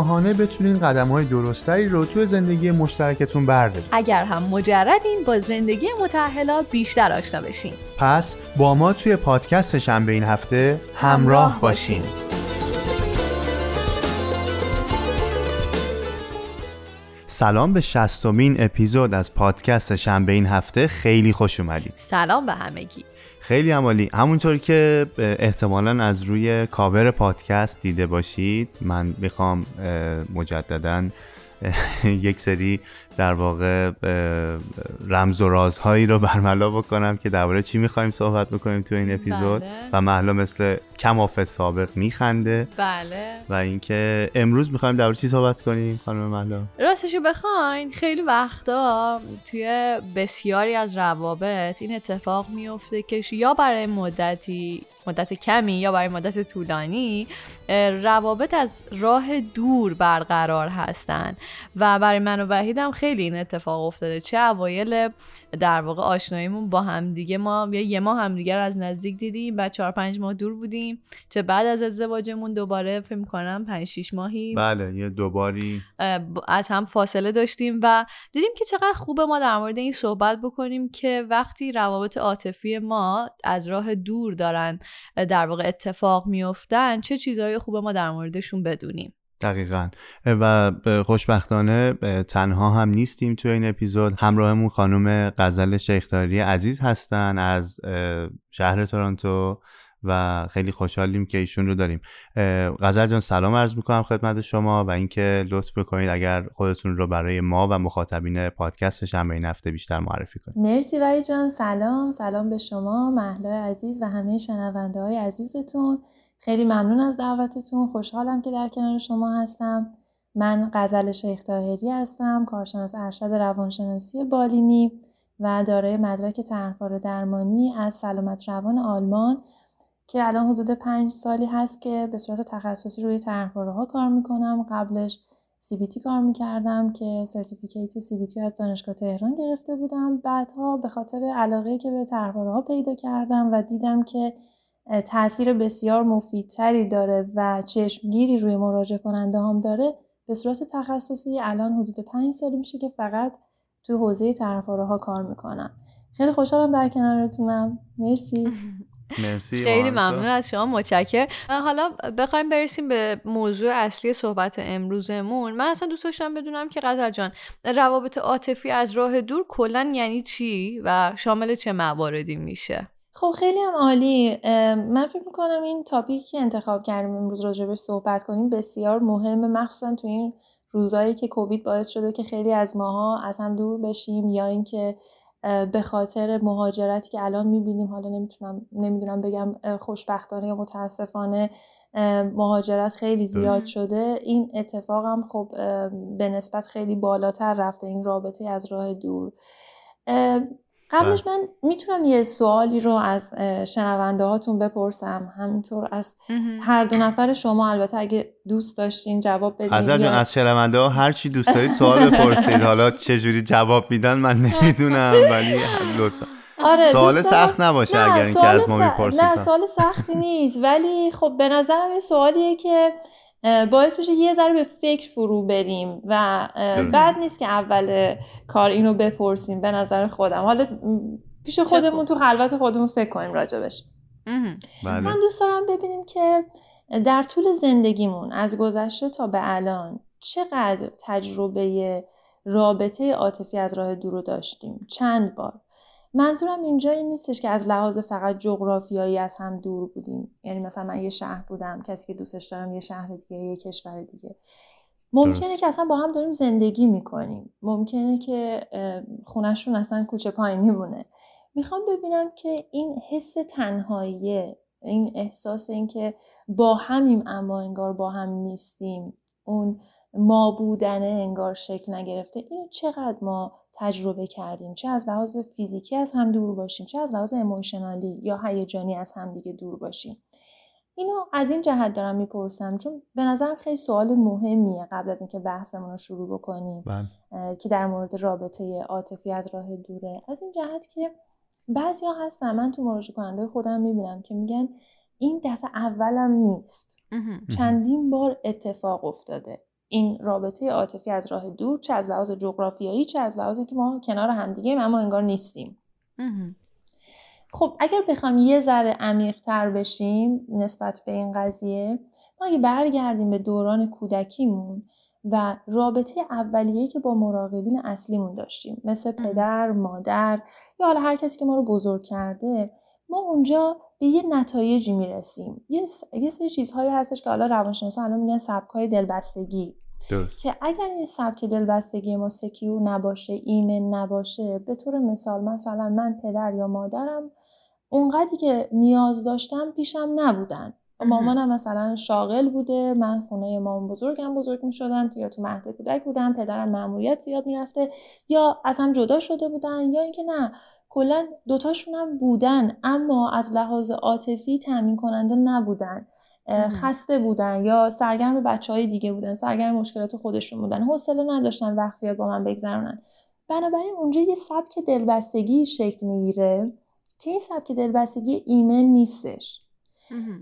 آگاهانه بتونین قدم های درستری رو توی زندگی مشترکتون بردارید اگر هم مجردین با زندگی متحلا بیشتر آشنا بشین. پس با ما توی پادکست شنبه این هفته همراه باشین. سلام به شستمین اپیزود از پادکست شنبه این هفته خیلی خوش اومدید. سلام به همگی. خیلی عمالی. همونطور که احتمالا از روی کاور پادکست دیده باشید من می‌خوام مجددا یک سری در واقع رمز و رازهایی رو برملا بکنم که درباره چی می‌خوایم صحبت بکنیم تو این اپیزود. بله. و محلا مثل کماف سابق میخنده. بله. و اینکه امروز می‌خوایم درباره چی صحبت کنیم خانم محلا راستشو بخواین. خیلی وقتا توی بسیاری از روابط این اتفاق میفته که یا برای مدتی مدت کمی یا برای مدت طولانی روابط از راه دور برقرار هستن. و برای من و وحیدم خیلی این اتفاق افتاده. چه اوایل در واقع آشناییمون با همدیگه ما یا یه ماه همدیگه رو از نزدیک دیدیم بعد چهار پنج ماه دور بودیم. چه بعد از ازدواجمون دوباره فکر کنم پنج شیش ماهی. بله یه دوباری. از هم فاصله داشتیم و دیدیم که چقدر خوبه ما در مورد این صحبت بکنیم که وقتی روابط عاطفی ما از راه دور دارن در واقع اتفاق میفتن چه چیزهای خوبه ما در موردشون بدونیم. دقیقا. و خوشبختانه تنها هم نیستیم توی این اپیزود. همراهمون خانم غزل شیختاری عزیز هستن از شهر تورنتو. و خیلی خوشحالیم که ایشون رو داریم. غزل جان سلام عرض می‌کنم خدمت شما و اینکه لطف بکنید اگر خودتون رو برای ما و مخاطبین پادکست شنبه این هفته بیشتر معرفی کنید. مرسی وحید جان سلام. سلام به شما مهلا عزیز و همه شنونده های عزیزتون. خیلی ممنون از دعوتتون. خوشحالم که در کنار شما هستم. من غزل شیخ تاهری هستم کارشناس ارشد روانشناسی بالینی و دارای مدرک طرحواره درمانی از سلامت روان آلمان که الان حدود پنج سالی هست که به صورت تخصصی روی طرحواره ها کار می‌کنم. قبلش CBT کار می‌کردم که سرتیفیکیت CBT از دانشگاه تهران گرفته بودم. بعدها به خاطر علاقه که به طرحواره ها پیدا کردم و دیدم که تاثیر بسیار مفیدتری داره و چشمگیری روی مراجع کننده هم داره به صورت تخصصی الان حدود پنج سالی میشه که فقط توی حوزه طرحواره ها کار می‌کنم. خیلی خوشحالم در کنارتونم. مرسی. مرسی خیلی ممنون از شما متشکر حالا بخوایم برسیم به موضوع اصلی صحبت امروزمون. من اصلا دوست داشتم بدونم که غزل جان روابط عاطفی از راه دور کلا یعنی چی و شامل چه مواردی میشه؟ خب خیلی هم عالی. من فکر می‌کنم این تاپیکی که انتخاب کردیم امروز راجبش صحبت کنیم بسیار مهمه مخصوصا تو این روزایی که کووید باعث شده که خیلی از ماها از هم دور بشیم یا اینکه به خاطر مهاجرتی که الان می‌بینیم. حالا نمی‌تونم نمی‌دونم بگم خوشبختانه یا متاسفانه مهاجرت خیلی زیاد شده. این اتفاق هم خب به نسبت خیلی بالاتر رفته. این رابطه از راه دور. قبلش من می‌تونم یه سوالی رو از شنونده هاتون بپرسم. همینطور از هر دو نفر شما البته اگه دوست داشتین جواب بدین از جان از شنونده ها هر چی دوست دارید سوال بپرسید. حالا چجوری جواب میدن من نمی‌دونم ولی لطفا. آره سوال سخت نباشه نه، اگر اینکه از ما می‌پرسید. نه سوال سختی نیست. ولی خب به نظرم این سوالیه که باعث میشه یه ذره به فکر فرو بریم و. بد نیست که اول کار اینو بپرسیم به نظر خودم. حالا پیش خودمون تو خلوت خودمون فکر کنیم راجبش. بله. من دوست دارم ببینیم که در طول زندگیمون از گذشته تا به الان چقدر تجربه رابطه عاطفی از راه دور رو داشتیم. چند بار. منظورم اینجا این نیستش که از لحاظ فقط جغرافیایی از هم دور بودیم. یعنی مثلا من یه شهر بودم کسی که دوستش دارم یه شهر دیگه یه کشور دیگه. ممکنه درست. که اصلا با هم داریم زندگی می‌کنیم. ممکنه که خونشون اصلا کوچه پایینی مونه می‌خوام ببینم که این حس تنهایی این احساس این که با همیم اما انگار با هم نیستیم اون ما بودنه انگار شکل نگرفته اینو چقدر ما تجربه کردیم. چه از لحاظ فیزیکی از هم دور باشیم چه از لحاظ اموشنالی یا هیجانی از هم دیگه دور باشیم. اینو از این جهت دارم می‌پرسم چون به نظرم خیلی سوال مهمیه قبل از اینکه بحثمون رو شروع بکنیم بله. که در مورد رابطه عاطفی از راه دوره. از این جهت که بعضیا هستن من تو مراجعه کننده خودم می‌بینم که میگن این دفعه اولم نیست. چندین بار اتفاق افتاده. این رابطه عاطفی از راه دور چه از لحاظ جغرافیایی چه از لحاظ که ما کنار همدیگه اما انگار نیستیم. خب اگر بخوام یه ذره عمیقتر بشیم نسبت به این قضیه ما اگه برگردیم به دوران کودکیمون و رابطه اولیه‌ای که با مراقبین اصلیمون داشتیم مثل پدر، مادر یا حالا هر کسی که ما رو بزرگ کرده ما اونجا به یه نتایجی می‌رسیم. یه, یه سری چیزهایی هستش که حالا روانشناسا الان میگن سبکای دلبستگی. درست. که اگر این سبک دلبستگی ما سکیور نباشه ایمن نباشه به طور مثال مثلا من پدر یا مادرم اونقدری که نیاز داشتم پیشم نبودن. مامانم مثلا شاغل بوده من خونه مامان بزرگم بزرگ می شدم یا تو مهد کودک بودم پدرم مأموریت زیاد می‌رفته یا از هم جدا شده بودن یا اینکه نه کلا دوتاشون هم بودن اما از لحاظ عاطفی تامین کننده نبودن. خسته بودن یا سرگرم بچه های دیگه بودن سرگرم مشکلات خودشون بودن حوصله نداشتن وقت زیاد با من بگذرونن. بنابراین اونجا یه سبک دلبستگی شکل می‌گیره که این سبک دلبستگی ایمن نیستش.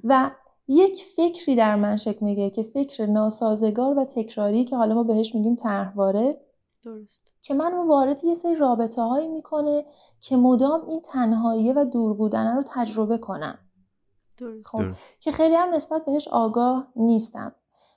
و یک فکری در من شکل می‌گیره که فکر ناسازگار و تکراری که حالا ما بهش میگیم طرحواره درست. که منو وارد یه سری رابطه هایی می‌کنه که مدام این تنهایی و دور بودن رو تجربه کنم. خب که خیلی هم نسبت بهش آگاه نیستم.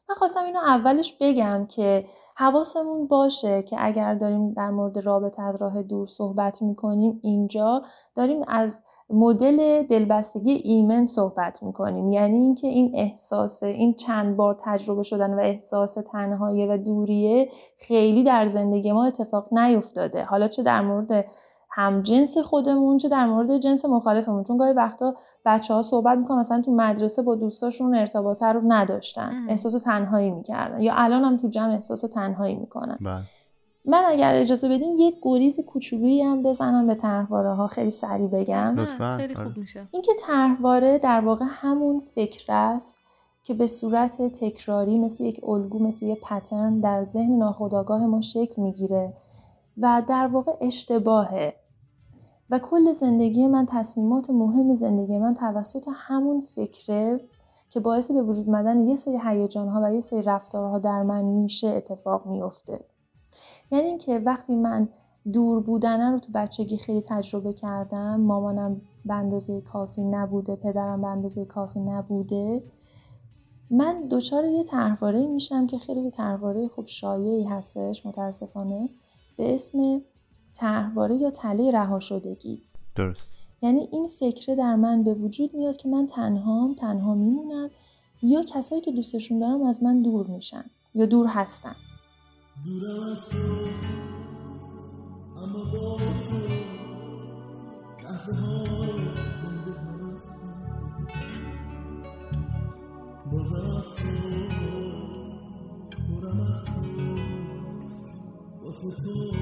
من خواستم اینو اولش بگم که حواسمون باشه که اگر داریم در مورد رابطه از راه دور صحبت می‌کنیم اینجا داریم از مدل دلبستگی ایمن صحبت می‌کنیم. یعنی اینکه این احساس این چند بار تجربه شدن و احساس تنهایی و دوریه خیلی در زندگی ما اتفاق نیفتاده. حالا چه در مورد هم جنس خودمون چه در مورد جنس مخالفمون. چون گاهی وقتا بچه ها صحبت می‌کنن مثلا تو مدرسه با دوستاشون ارتباطه رو نداشتن. احساس تنهایی می‌کردن. یا الان هم تو جمع احساس تنهایی می‌کنن. بله. من اگر اجازه بدین یک گریز کوچولویی هم بزنم به طرحواره ها خیلی سریع بگم. لطفا. خیلی آره. خوب میشه. اینکه طرحواره در واقع همون فکر است که به صورت تکراری مثل یک الگو مثل یک پترن در ذهن ناخودآگاه ما شکل می‌گیره و در واقع اشتباهه. و کل زندگی من تصمیمات مهم زندگی من توسط همون فکره که باعث به وجود مدن یه سری هیجان ها و یه سری رفتارها در من میشه اتفاق میفته یعنی اینکه وقتی من دور بودن رو تو بچگی خیلی تجربه کردم مامانم به اندازه کافی نبوده پدرم به اندازه کافی نبوده من دچار یه طرحواره میشم که خیلی طرحواره خوب شایعی هستش متاسفانه به اسم طرحواره یا تله رها شدگی. درست. یعنی این فکره در من به وجود میاد که من تنهام تنها میمونم یا کسایی که دوستشون دارم از من دور میشن یا دور هستن. دورم تو اما با تو تو.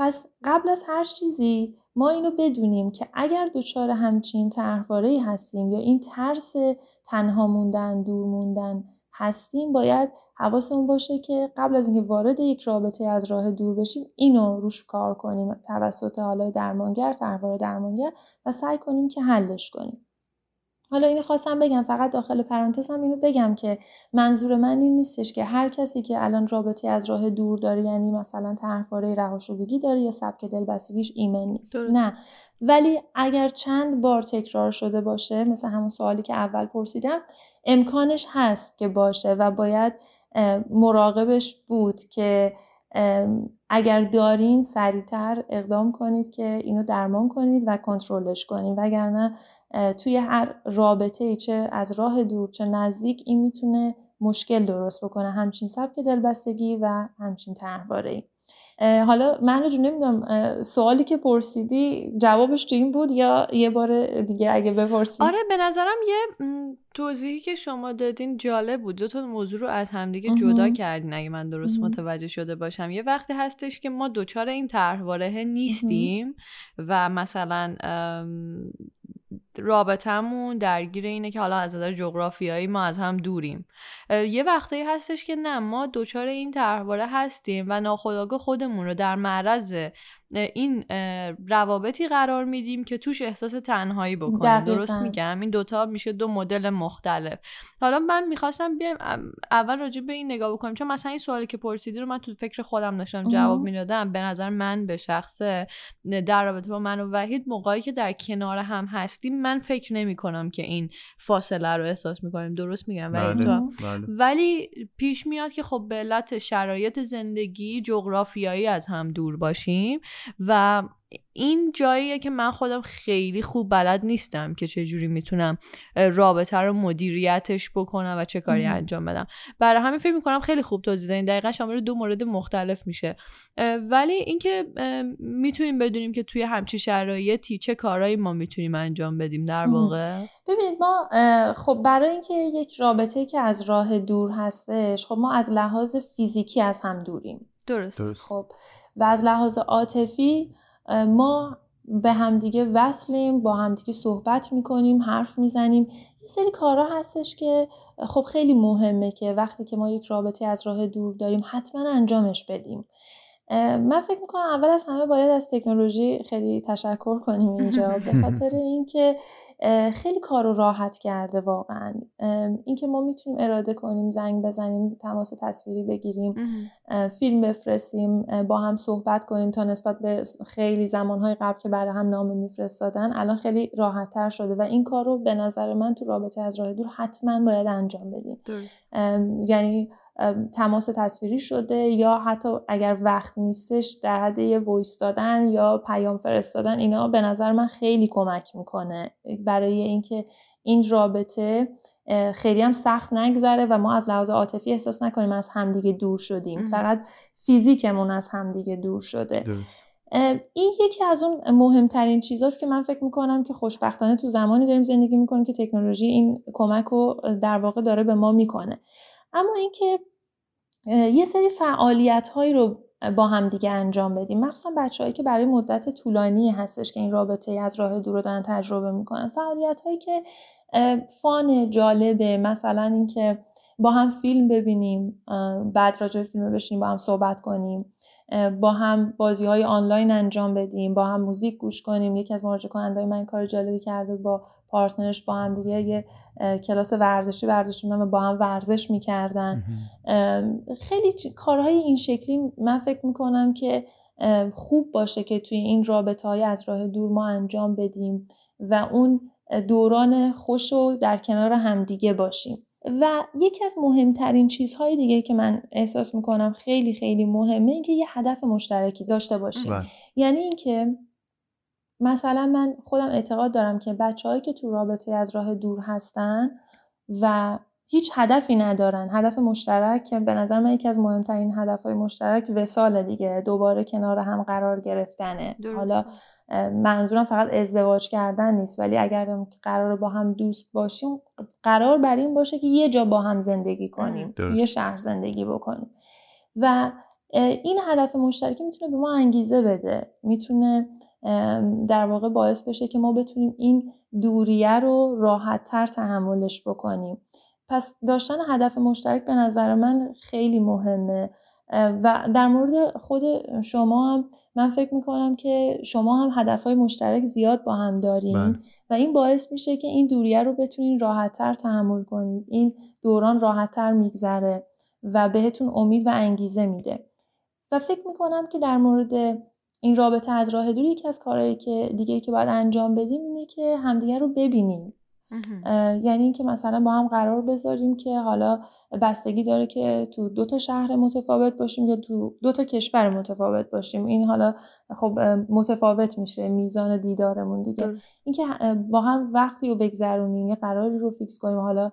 پس قبل از هر چیزی ما اینو بدونیم که اگر دچار همچین طرحواره‌ای هستیم یا این ترس تنها موندن دور موندن هستیم باید حواسمون باشه که قبل از اینکه وارد یک رابطه از راه دور بشیم اینو روش کار کنیم توسط حالا درمانگر طرحواره درمانگر و سعی کنیم که حلش کنیم. حالا اینو خواستم بگم فقط داخل پرانتز هم اینو بگم که منظور من این نیستش که هر کسی که الان رابطه از راه دور داره یعنی مثلا طرحواره رهاشدگی داره یا سبک دلبستگیش ایمن نیست. درست. نه. ولی اگر چند بار تکرار شده باشه مثل همون سوالی که اول پرسیدم امکانش هست که باشه و باید مراقبش بود که اگر دارین سریعتر اقدام کنید که اینو درمان کنید و کنترلش کنید. وگرنه توی هر رابطه ای چه از راه دور چه نزدیک این می‌تونه مشکل درست بکنه. همچین سبک دلبستگی و همچین طرحواره حالا من جون نمی‌دونم سوالی که پرسیدی جوابش تو این بود یا یه بار دیگه اگه بپرسی؟ آره به نظرم یه توضیحی که شما دادین جالب بود. دو تا موضوع رو از همدیگه. جدا کردین اگه من درست مهم. متوجه شده باشم. یه وقتی هستش که ما دوچار این طرحواره نیستیم و مثلا رابطمون درگیر اینه که حالا از نظر جغرافیایی ما از هم دوریم. یه وقتی هستش که نه ما دوچار این طرحواره هستیم و ناخودآگاه خودمون رو در معرض این روابطی قرار میدیم که توش احساس تنهایی بکنیم. دقیقاً. درست میگم؟ این دوتا میشه دو مدل مختلف. حالا من می‌خواستم بیایم اول راجع به این نگاه بکنم. چون مثلا این سوالی که پرسیدی رو من تو فکر خودم داشتم جواب. می‌دادم. به نظر من به شخصه در رابطه با من و وحید موقعی که در کنار هم هستیم من فکر نمی کنم که این فاصله رو احساس می‌کنیم. درست میگم وحید بله تو؟ بله. ولی پیش میاد که خب به علت شرایط زندگی جغرافیایی از هم دور باشیم. و این جاییه که من خودم خیلی خوب بلد نیستم که چجوری می‌تونم رابطه رو مدیریتش بکنم و چه کاری. انجام بدم. برای همین فکر می‌کنم خیلی خوب توضیح دادین. دقیقا شامل دو مورد مختلف میشه. ولی اینکه می‌تونیم بدونیم که توی همچی شرایطی چه کارهایی ما می‌تونیم انجام بدیم در. واقع. ببینید ما خب برای اینکه یک رابطه که از راه دور هستش خب ما از لحاظ فیزیکی از هم دوریم. درست, درست. خب و از لحاظ عاطفی ما به همدیگه وصلیم با همدیگه صحبت می‌کنیم حرف می‌زنیم. یه سری کارها هستش که خب خیلی مهمه که وقتی که ما یک رابطه از راه دور داریم حتما انجامش بدیم. من فکر می‌کنم اول از همه باید از تکنولوژی خیلی تشکر کنیم اینجا به خاطر اینکه خیلی کار رو راحت کرده واقعا. اینکه ما می‌تونیم اراده کنیم زنگ بزنیم تماس تصویری بگیریم فیلم بفرستیم با هم صحبت کنیم تا نسبت به خیلی زمانهای قبل که برای هم نامه میفرستادن الان خیلی راحت تر شده و این کار رو به نظر من تو رابطه از راه دور حتما باید انجام بدیم. یعنی تماس تصویری شده یا حتی اگر وقت نیستش در حد یه voice دادن یا پیام فرستادن اینا به نظر من خیلی کمک می‌کنه. برای اینکه این رابطه خیلی هم سخت نگذره و ما از لحاظ عاطفی احساس نکنیم از همدیگه دور شدیم. فقط فیزیکمون از همدیگه دور شده. این یکی از اون مهمترین چیزاست که من فکر می‌کنم که خوشبختانه تو زمانی داریم زندگی می‌کنیم که تکنولوژی این کمک رو در واقع داره به ما می‌کنه. اما اینکه یه سری فعالیت هایی رو با هم دیگه انجام بدیم. مخصوصا بچههایی که برای مدت طولانی هستش که این رابطه از راه دور رو دارن تجربه می‌کنن. فعالیت هایی که فان جالبه. مثلا اینکه با هم فیلم ببینیم بعد راجع به فیلم بشینیم با هم صحبت کنیم. با هم بازی های آنلاین انجام بدیم با هم موزیک گوش کنیم. یکی از مراجعه کننده من کار جالبی کرده با پارتنرش با هم دیگه یه کلاس ورزشی برداشتن و با هم ورزش می‌کردن. خیلی کارهای این شکلی من فکر می‌کنم که خوب باشه که توی این رابطه های از راه دور ما انجام بدیم و اون دوران خوش رو در کنار همدیگه باشیم. و یکی از مهمترین چیزهای دیگه که من احساس می‌کنم خیلی خیلی مهمه این که یه هدف مشترکی داشته باشیم. بله. یعنی اینکه مثلا من خودم اعتقاد دارم که بچههایی که تو رابطه از راه دور هستن و هیچ هدفی ندارن هدف مشترک که به نظر من یکی از مهمترین هدفهای مشترک وسال دیگه دوباره کنار هم قرار گرفتنه درسته. حالا منظورم فقط ازدواج کردن نیست ولی اگر قرار با هم دوست باشیم قرار بر این باشه که یه جا با هم زندگی کنیم درست. یه شهر زندگی بکنیم و این هدف مشترکی می‌تونه به ما انگیزه بده می‌تونه در واقع باعث بشه که ما بتونیم این دوریه رو راحت تر تحملش بکنیم. پس داشتن هدف مشترک به نظر من خیلی مهمه. و در مورد خود شما هم من فکر می‌کنم که شما هم هدفهای مشترک زیاد با هم دارین. بله. و این باعث میشه که این دوریه رو بتونین راحتتر تحمل کنید این دوران راحتتر میگذره و بهتون امید و انگیزه میده. و فکر می‌کنم که در مورد این رابطه از راه دور یکی از کارهایی که دیگه که باید انجام بدیم اینه که همدیگه رو ببینیم. یعنی اینکه مثلا با هم قرار بذاریم که حالا بستگی داره که تو دو تا شهر متفاوت باشیم یا تو دو تا کشور متفاوت باشیم. این حالا خب متفاوت میشه میزان دیدارمون دیگه. اینکه با هم وقتی رو بگذرونیم یه قراری رو فیکس کنیم حالا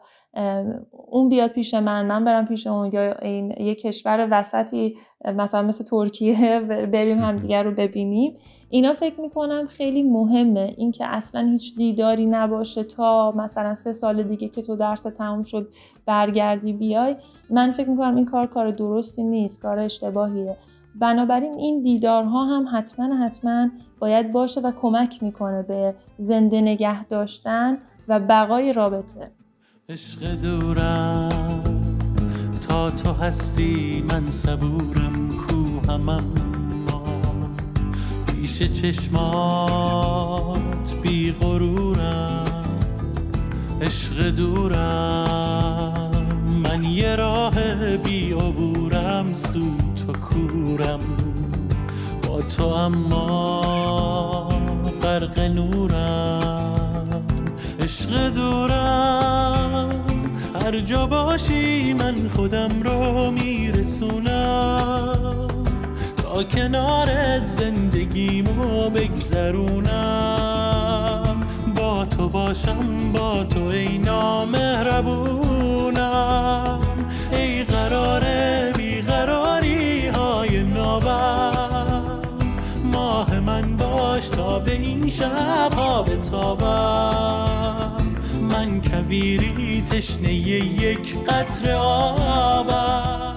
اون بیاد پیش من من برم پیش اون یا این یه کشور وسطی مثلا مثل ترکیه بریم همدیگر رو ببینیم. اینا فکر می‌کنم خیلی مهمه. اینکه اصلا هیچ دیداری نباشه تا مثلا سه سال دیگه که تو درس تموم شد برگردی بیای من فکر می‌کنم این کار کار درستی نیست کار اشتباهیه. بنابراین این دیدارها هم حتما حتما باید باشه و کمک می‌کنه به زنده نگه داشتن و بقای رابطه. عشق دورم تا تو هستی من صبورم کوهم اما پیش چشمات بی غرورم. عشق دورم من یه راه بی عبورم سو تو کورم. با تو اما غرق نورم. عشق دورم. هر جا باشی من خودم رو میرسونم. تا کنارت زندگیمو بگذرونم. با تو باشم با تو ای نامهربونم. ای قرار بیقراری های نابم. ماه من باش تا به این شب ها بتابم. من کویری تشنه یک قطر آبم.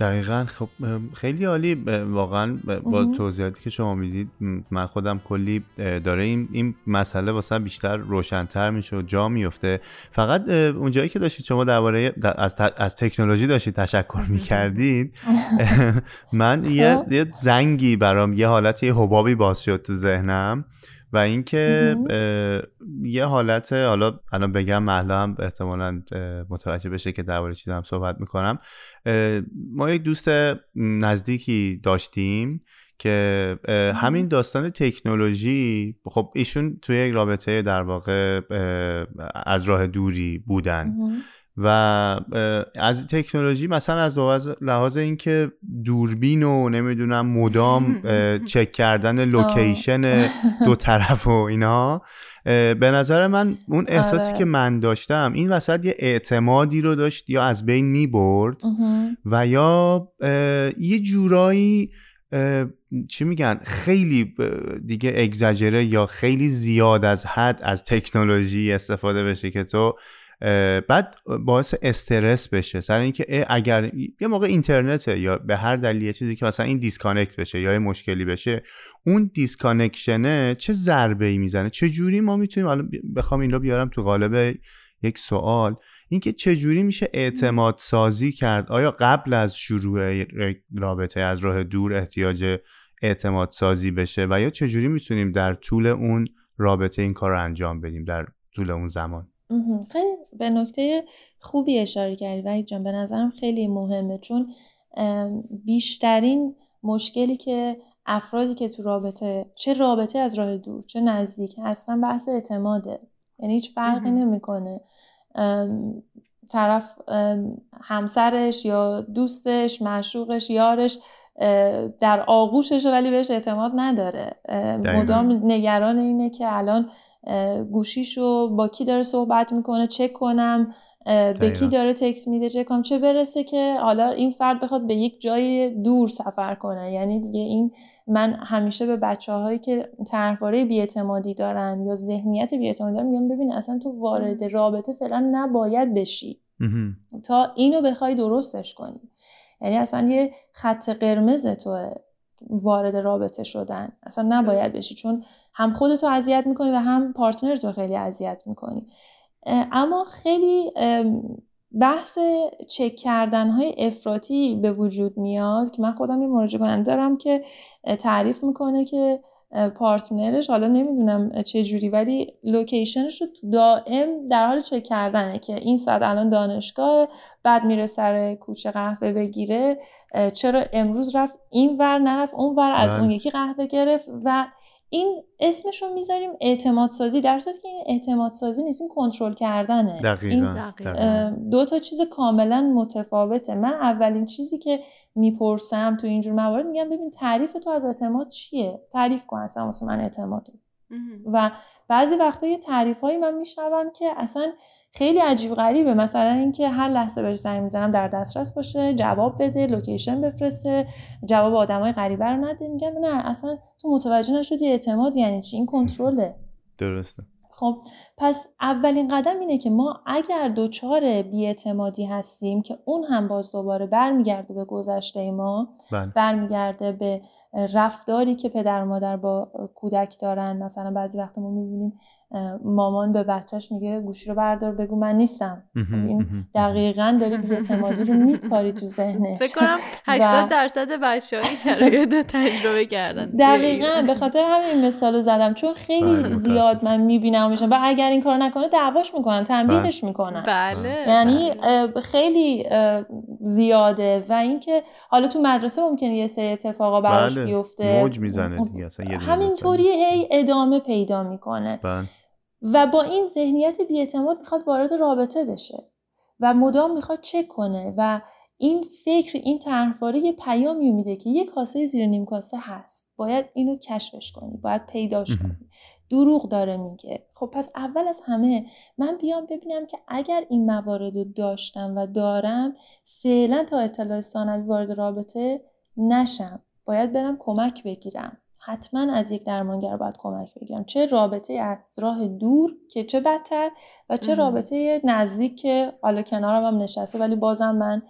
دقیقا. خب خیلی عالی. واقعا با توضیحاتی که شما می‌دید من خودم کلی داره این, این مسئله واسه بیشتر روشنتر میشه و جا میفته. فقط اونجایی که داشتید شما درباره از, از تکنولوژی داشتید تشکر می‌کردید. من یه, یه زنگی برام یه حالت یه حبابی باز شد تو ذهنم. و اینکه یه حالت حالا الان بگم محلا هم احتمالا متوجه بشه که درباره چی دارم صحبت می‌کنم. ما یک دوست نزدیکی داشتیم که همین داستان تکنولوژی خب ایشون توی یک رابطه در واقع از راه دوری بودن. و از تکنولوژی مثلا از لحاظ اینکه دوربین و نمی‌دونم مدام چک کردن لوکیشن دو طرف و اینا به نظر من اون احساسی که من داشتم این وسط یه اعتمادی رو داشت یا از بین می برد و یا یه جورایی چی میگن خیلی دیگه اگزاجره یا خیلی زیاد از حد از تکنولوژی استفاده بشه که تو بعد باعث استرس بشه. سر اینکه اگر یه موقع اینترنته یا به هر دلیل چیزی که مثلا این disconnect بشه یا یه مشکلی بشه اون disconnection ه چه ضربه ای می‌زنه؟ چه جوری ما می‌تونیم الان بخوام این رو بیارم تو قالب یک سوال؟ اینکه چه جوری میشه اعتماد سازی کرد؟ آیا قبل از شروع رابطه از راه دور احتیاج اعتماد سازی بشه و یا چه جوری می‌تونیم در طول اون رابطه این کار رو انجام بدیم در طول اون زمان؟ خیلی به نکته خوبی اشاره کردی وحید جان. به نظرم خیلی مهمه. چون بیشترین مشکلی که افرادی که تو رابطه چه رابطه از راه دور چه نزدیک هستن بحث اعتماده. یعنی هیچ فرقی نمی‌کنه. طرف همسرش یا دوستش معشوقش یارش در آغوششه ولی بهش اعتماد نداره. مدام نگران اینه که الان گوشیشو با کی داره صحبت می‌کنه چک کنم به کی داره تکس میده چک کنم. چه برسه که حالا این فرد بخواد به یک جای دور سفر کنه. یعنی دیگه این من همیشه به بچه هایی که طرفدارای بیاعتمادی دارن یا ذهنیت بیاعتمادی دارن میگم ببین اصلا تو وارد رابطه فعلا نباید بشی. تا اینو بخوای درستش کنی. یعنی اصلا یه خط قرمز تو وارد رابطه شدن. اصلا نباید بشی چون هم خودتو اذیت می‌کنی و هم partner تو خیلی اذیت می‌کنی. اما خیلی بحث چک کردن های افراطی به وجود میاد که من خودم یه مراجعه کننده دارم که تعریف می‌کنه که partner ش. حالا نمی‌دونم چه جوری ولی location ش رو دائم در حال چک کردنه که این ساعت الان دانشگاه بعد میره سر کوچه قهوه بگیره. چرا امروز رفت این ور نرفت اون ور از اون یکی قهوه گرفت و این اسمش رو می‌ذاریم اعتماد سازی در صورتی که این اعتماد سازی نیست این کنترل کردنه. دقیقا, این دو تا چیز کاملا متفاوته. من اولین چیزی که می‌پرسم تو اینجور موارد میگم ببین تعریف تو از اعتماد چیه؟ تعریف کن اصلا واسه من اعتماد و بعضی وقتا یه تعریف هایی من میشنوم که اصلا خیلی عجیب غریبه. مثلا اینکه هر لحظه بهش زنگ می‌زنم در دسترس باشه جواب بده لوکیشن بفرسته. جواب آدمای غریبه رو نده. میگم نه اصلا تو متوجه نشدی اعتماد یعنی چی؟ این کنترله. درسته. خب پس اولین قدم اینه که ما اگر دوچار بیاعتمادی هستیم که اون هم باز دوباره برمیگرده به گذشته ما بله. برمیگرده به رفتاری که پدر و مادر با کودک دارن مثلا بعضی وقت ما می‌بینیم مامان به بچهش میگه گوشی رو بردار بگو من نیستم. خب این دقیقا داری بیاعتمادی رو میکاری تو ذهنش. فکر کنم 80 درصد بچه های شرایط تجربه کردن. دقیقا به خاطر همین مثال رو زدم چون خیلی زیاد من می‌بینم میشم و اگر این کار نکنه دعواش می‌کنن تنبیهش می‌کنن بله یعنی خیلی زیاده. و اینکه حالا تو مدرسه ممکنه یه سری اتفاقا براش بله. بیفته. موج می‌زنه همینطوری هی ادامه پیدا می‌کنه. بله. و با این ذهنیت بیاعتماد می‌خواد وارد رابطه بشه و مدام می‌خواد چک کنه و این فکر این طرحواره یه پیامی میده که یه کاسه زیر نیم کاسه هست. باید اینو کشفش کنی باید پیداش کنی. دروغ داره میگه. خب پس اول از همه من بیام ببینم که اگر این موارد رو داشتم و دارم فعلا تا اطلاع ثانوی وارد رابطه نشم. باید برم کمک بگیرم. حتما از یک درمانگر باید کمک بگیرم. چه رابطه از راه دور که چه بدتر و چه رابطه نزدیک که حالا کنارم هم نشسته ولی بازم من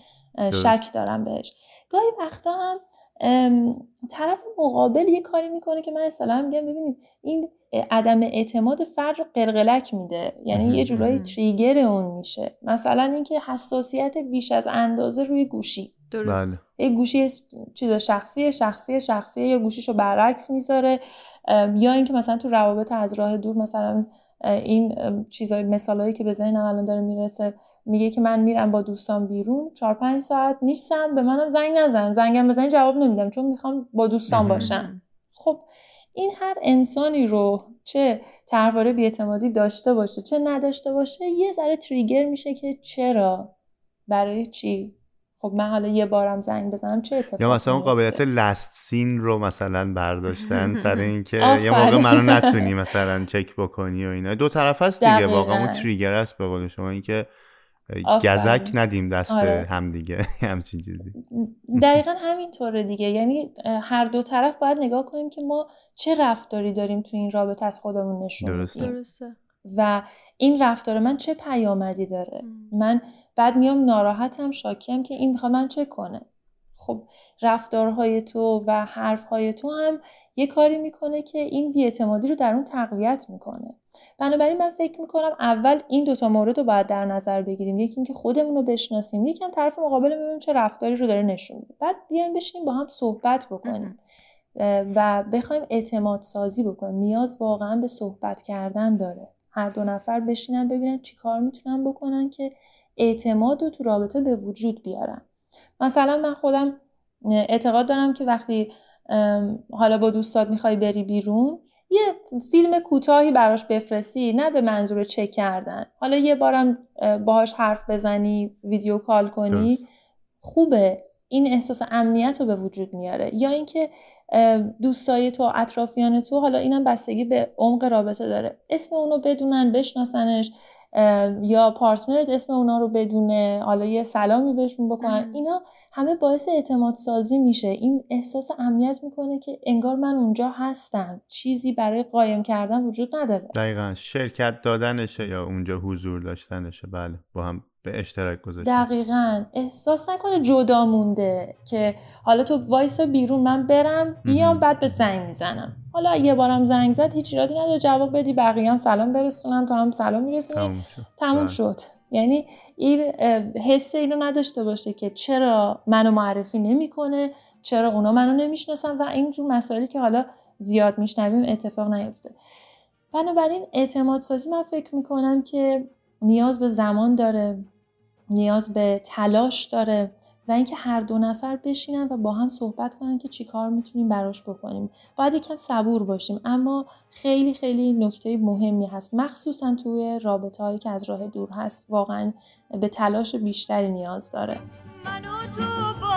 شک دارم بهش. گاهی وقتا هم طرف مقابل یه کاری می‌کنه که من اصلا میگم ببینید این عدم اعتماد فرد رو قلقلک میده. یعنی یه جورایی تریگر اون میشه. مثلا اینکه حساسیت بیش از اندازه روی گوشی. درست. بله. یه گوشی چیز شخصی شخصی شخصی یا گوشیشو برعکس می‌ذاره. یا اینکه مثلا تو روابط از راه دور مثلا این چیزای مثالایی که به ذهنم الان داره می‌رسه میگه که من میرم با دوستان بیرون چهار پنج ساعت نیستم به منم زنگ نزن. زنگم بزنی جواب نمیدم چون می‌خوام با دوستان باشم. خب این هر انسانی رو چه طرحواره بیاعتمادی داشته باشه چه نداشته باشه یه ذره تریگر میشه که چرا؟ برای چی؟ خب من حالا یه بارم زنگ بزنم چه اتفاقی یا مثلا اون قابلیت لست سین رو مثلا برداشتن سر اینکه یه موقع منو نتونی مثلا چک بکنی و اینا. دو طرف هست دیگه. واقعا اون تریگر است به قول شما اینکه. گزک ندیم دست آره. همدیگه همچین چیزی. دقیقا همینطوره دیگه. یعنی هر دو طرف باید نگاه کنیم که ما چه رفتاری داریم تو این رابطه از خودمون نشون درسته. درسته. و این رفتار من چه پیامدی داره؟ من بعد میام ناراحتم شاکیم که این می‌خواد من چه کنه؟ خب رفتارهای تو و حرفهای تو هم یه کاری می‌کنه که این بیاعتمادی رو در اون تقویت می‌کنه. بنابراین من فکر می‌کنم اول این دوتا مورد رو باید در نظر بگیریم. یکی اینکه خودمون رو بشناسیم یکم طرف مقابل ببینیم چه رفتاری رو داره نشون میده. بعد بیایم بشینیم با هم صحبت بکنیم. و بخوایم اعتماد سازی بکنیم. نیاز واقعا به صحبت کردن داره. هر دو نفر بشینن ببینن چی کار می‌تونن بکنن که اعتماد رو تو رابطه به وجود بیارن مثلا من خودم اعتقاد دارم که وقتی حالا با دوستات می‌خوای بری بیرون یه فیلم کوتاهی براش بفرستی نه به منظور چک کردن. حالا یه بارم باهاش حرف بزنی ویدیو کال کنی درست. خوبه. این احساس امنیت رو به وجود میاره. یا اینکه دوستای تو اطرافیان تو حالا اینم بستگی به عمق رابطه داره. اسم اونو بدونن بشناسنش. یا پارتنرت اسم اونا رو بدونه حالا یه سلامی بهشون بکنن اینا همه باعث اعتماد سازی میشه. این احساس امنیت می‌کنه که انگار من اونجا هستم. چیزی برای قایم کردن وجود نداره. دقیقا. شرکت دادنشه یا اونجا حضور داشتنشه. بله با هم به اشتراک گذاشتن. دقیقا. احساس نکنه جدا مونده که حالا تو وایسا بیرون من برم بیام بعد به زنگ می‌زنم. حالا یه بارم زنگ زد هیچ ایرادی نداره. جواب بدی بقیه هم سلام برسونن تو هم سلام میرسونی تموم شد. تموم بله. شد. یعنی این حس اینو نداشته باشه که چرا منو معرفی نمی‌کنه چرا اونا منو نمی‌شناسن و اینجور مسائلی که حالا زیاد میشنویم اتفاق نیفته. بنابراین اعتماد سازی من فکر می‌کنم که نیاز به زمان داره نیاز به تلاش داره و اینکه هر دو نفر بشینن و با هم صحبت کنن که چیکار می‌تونیم براش بکنیم. باید یکم صبور باشیم اما خیلی خیلی نکته مهمی هست. مخصوصا توی رابطه هایی که از راه دور هست واقعا به تلاش بیشتری نیاز داره. من تو با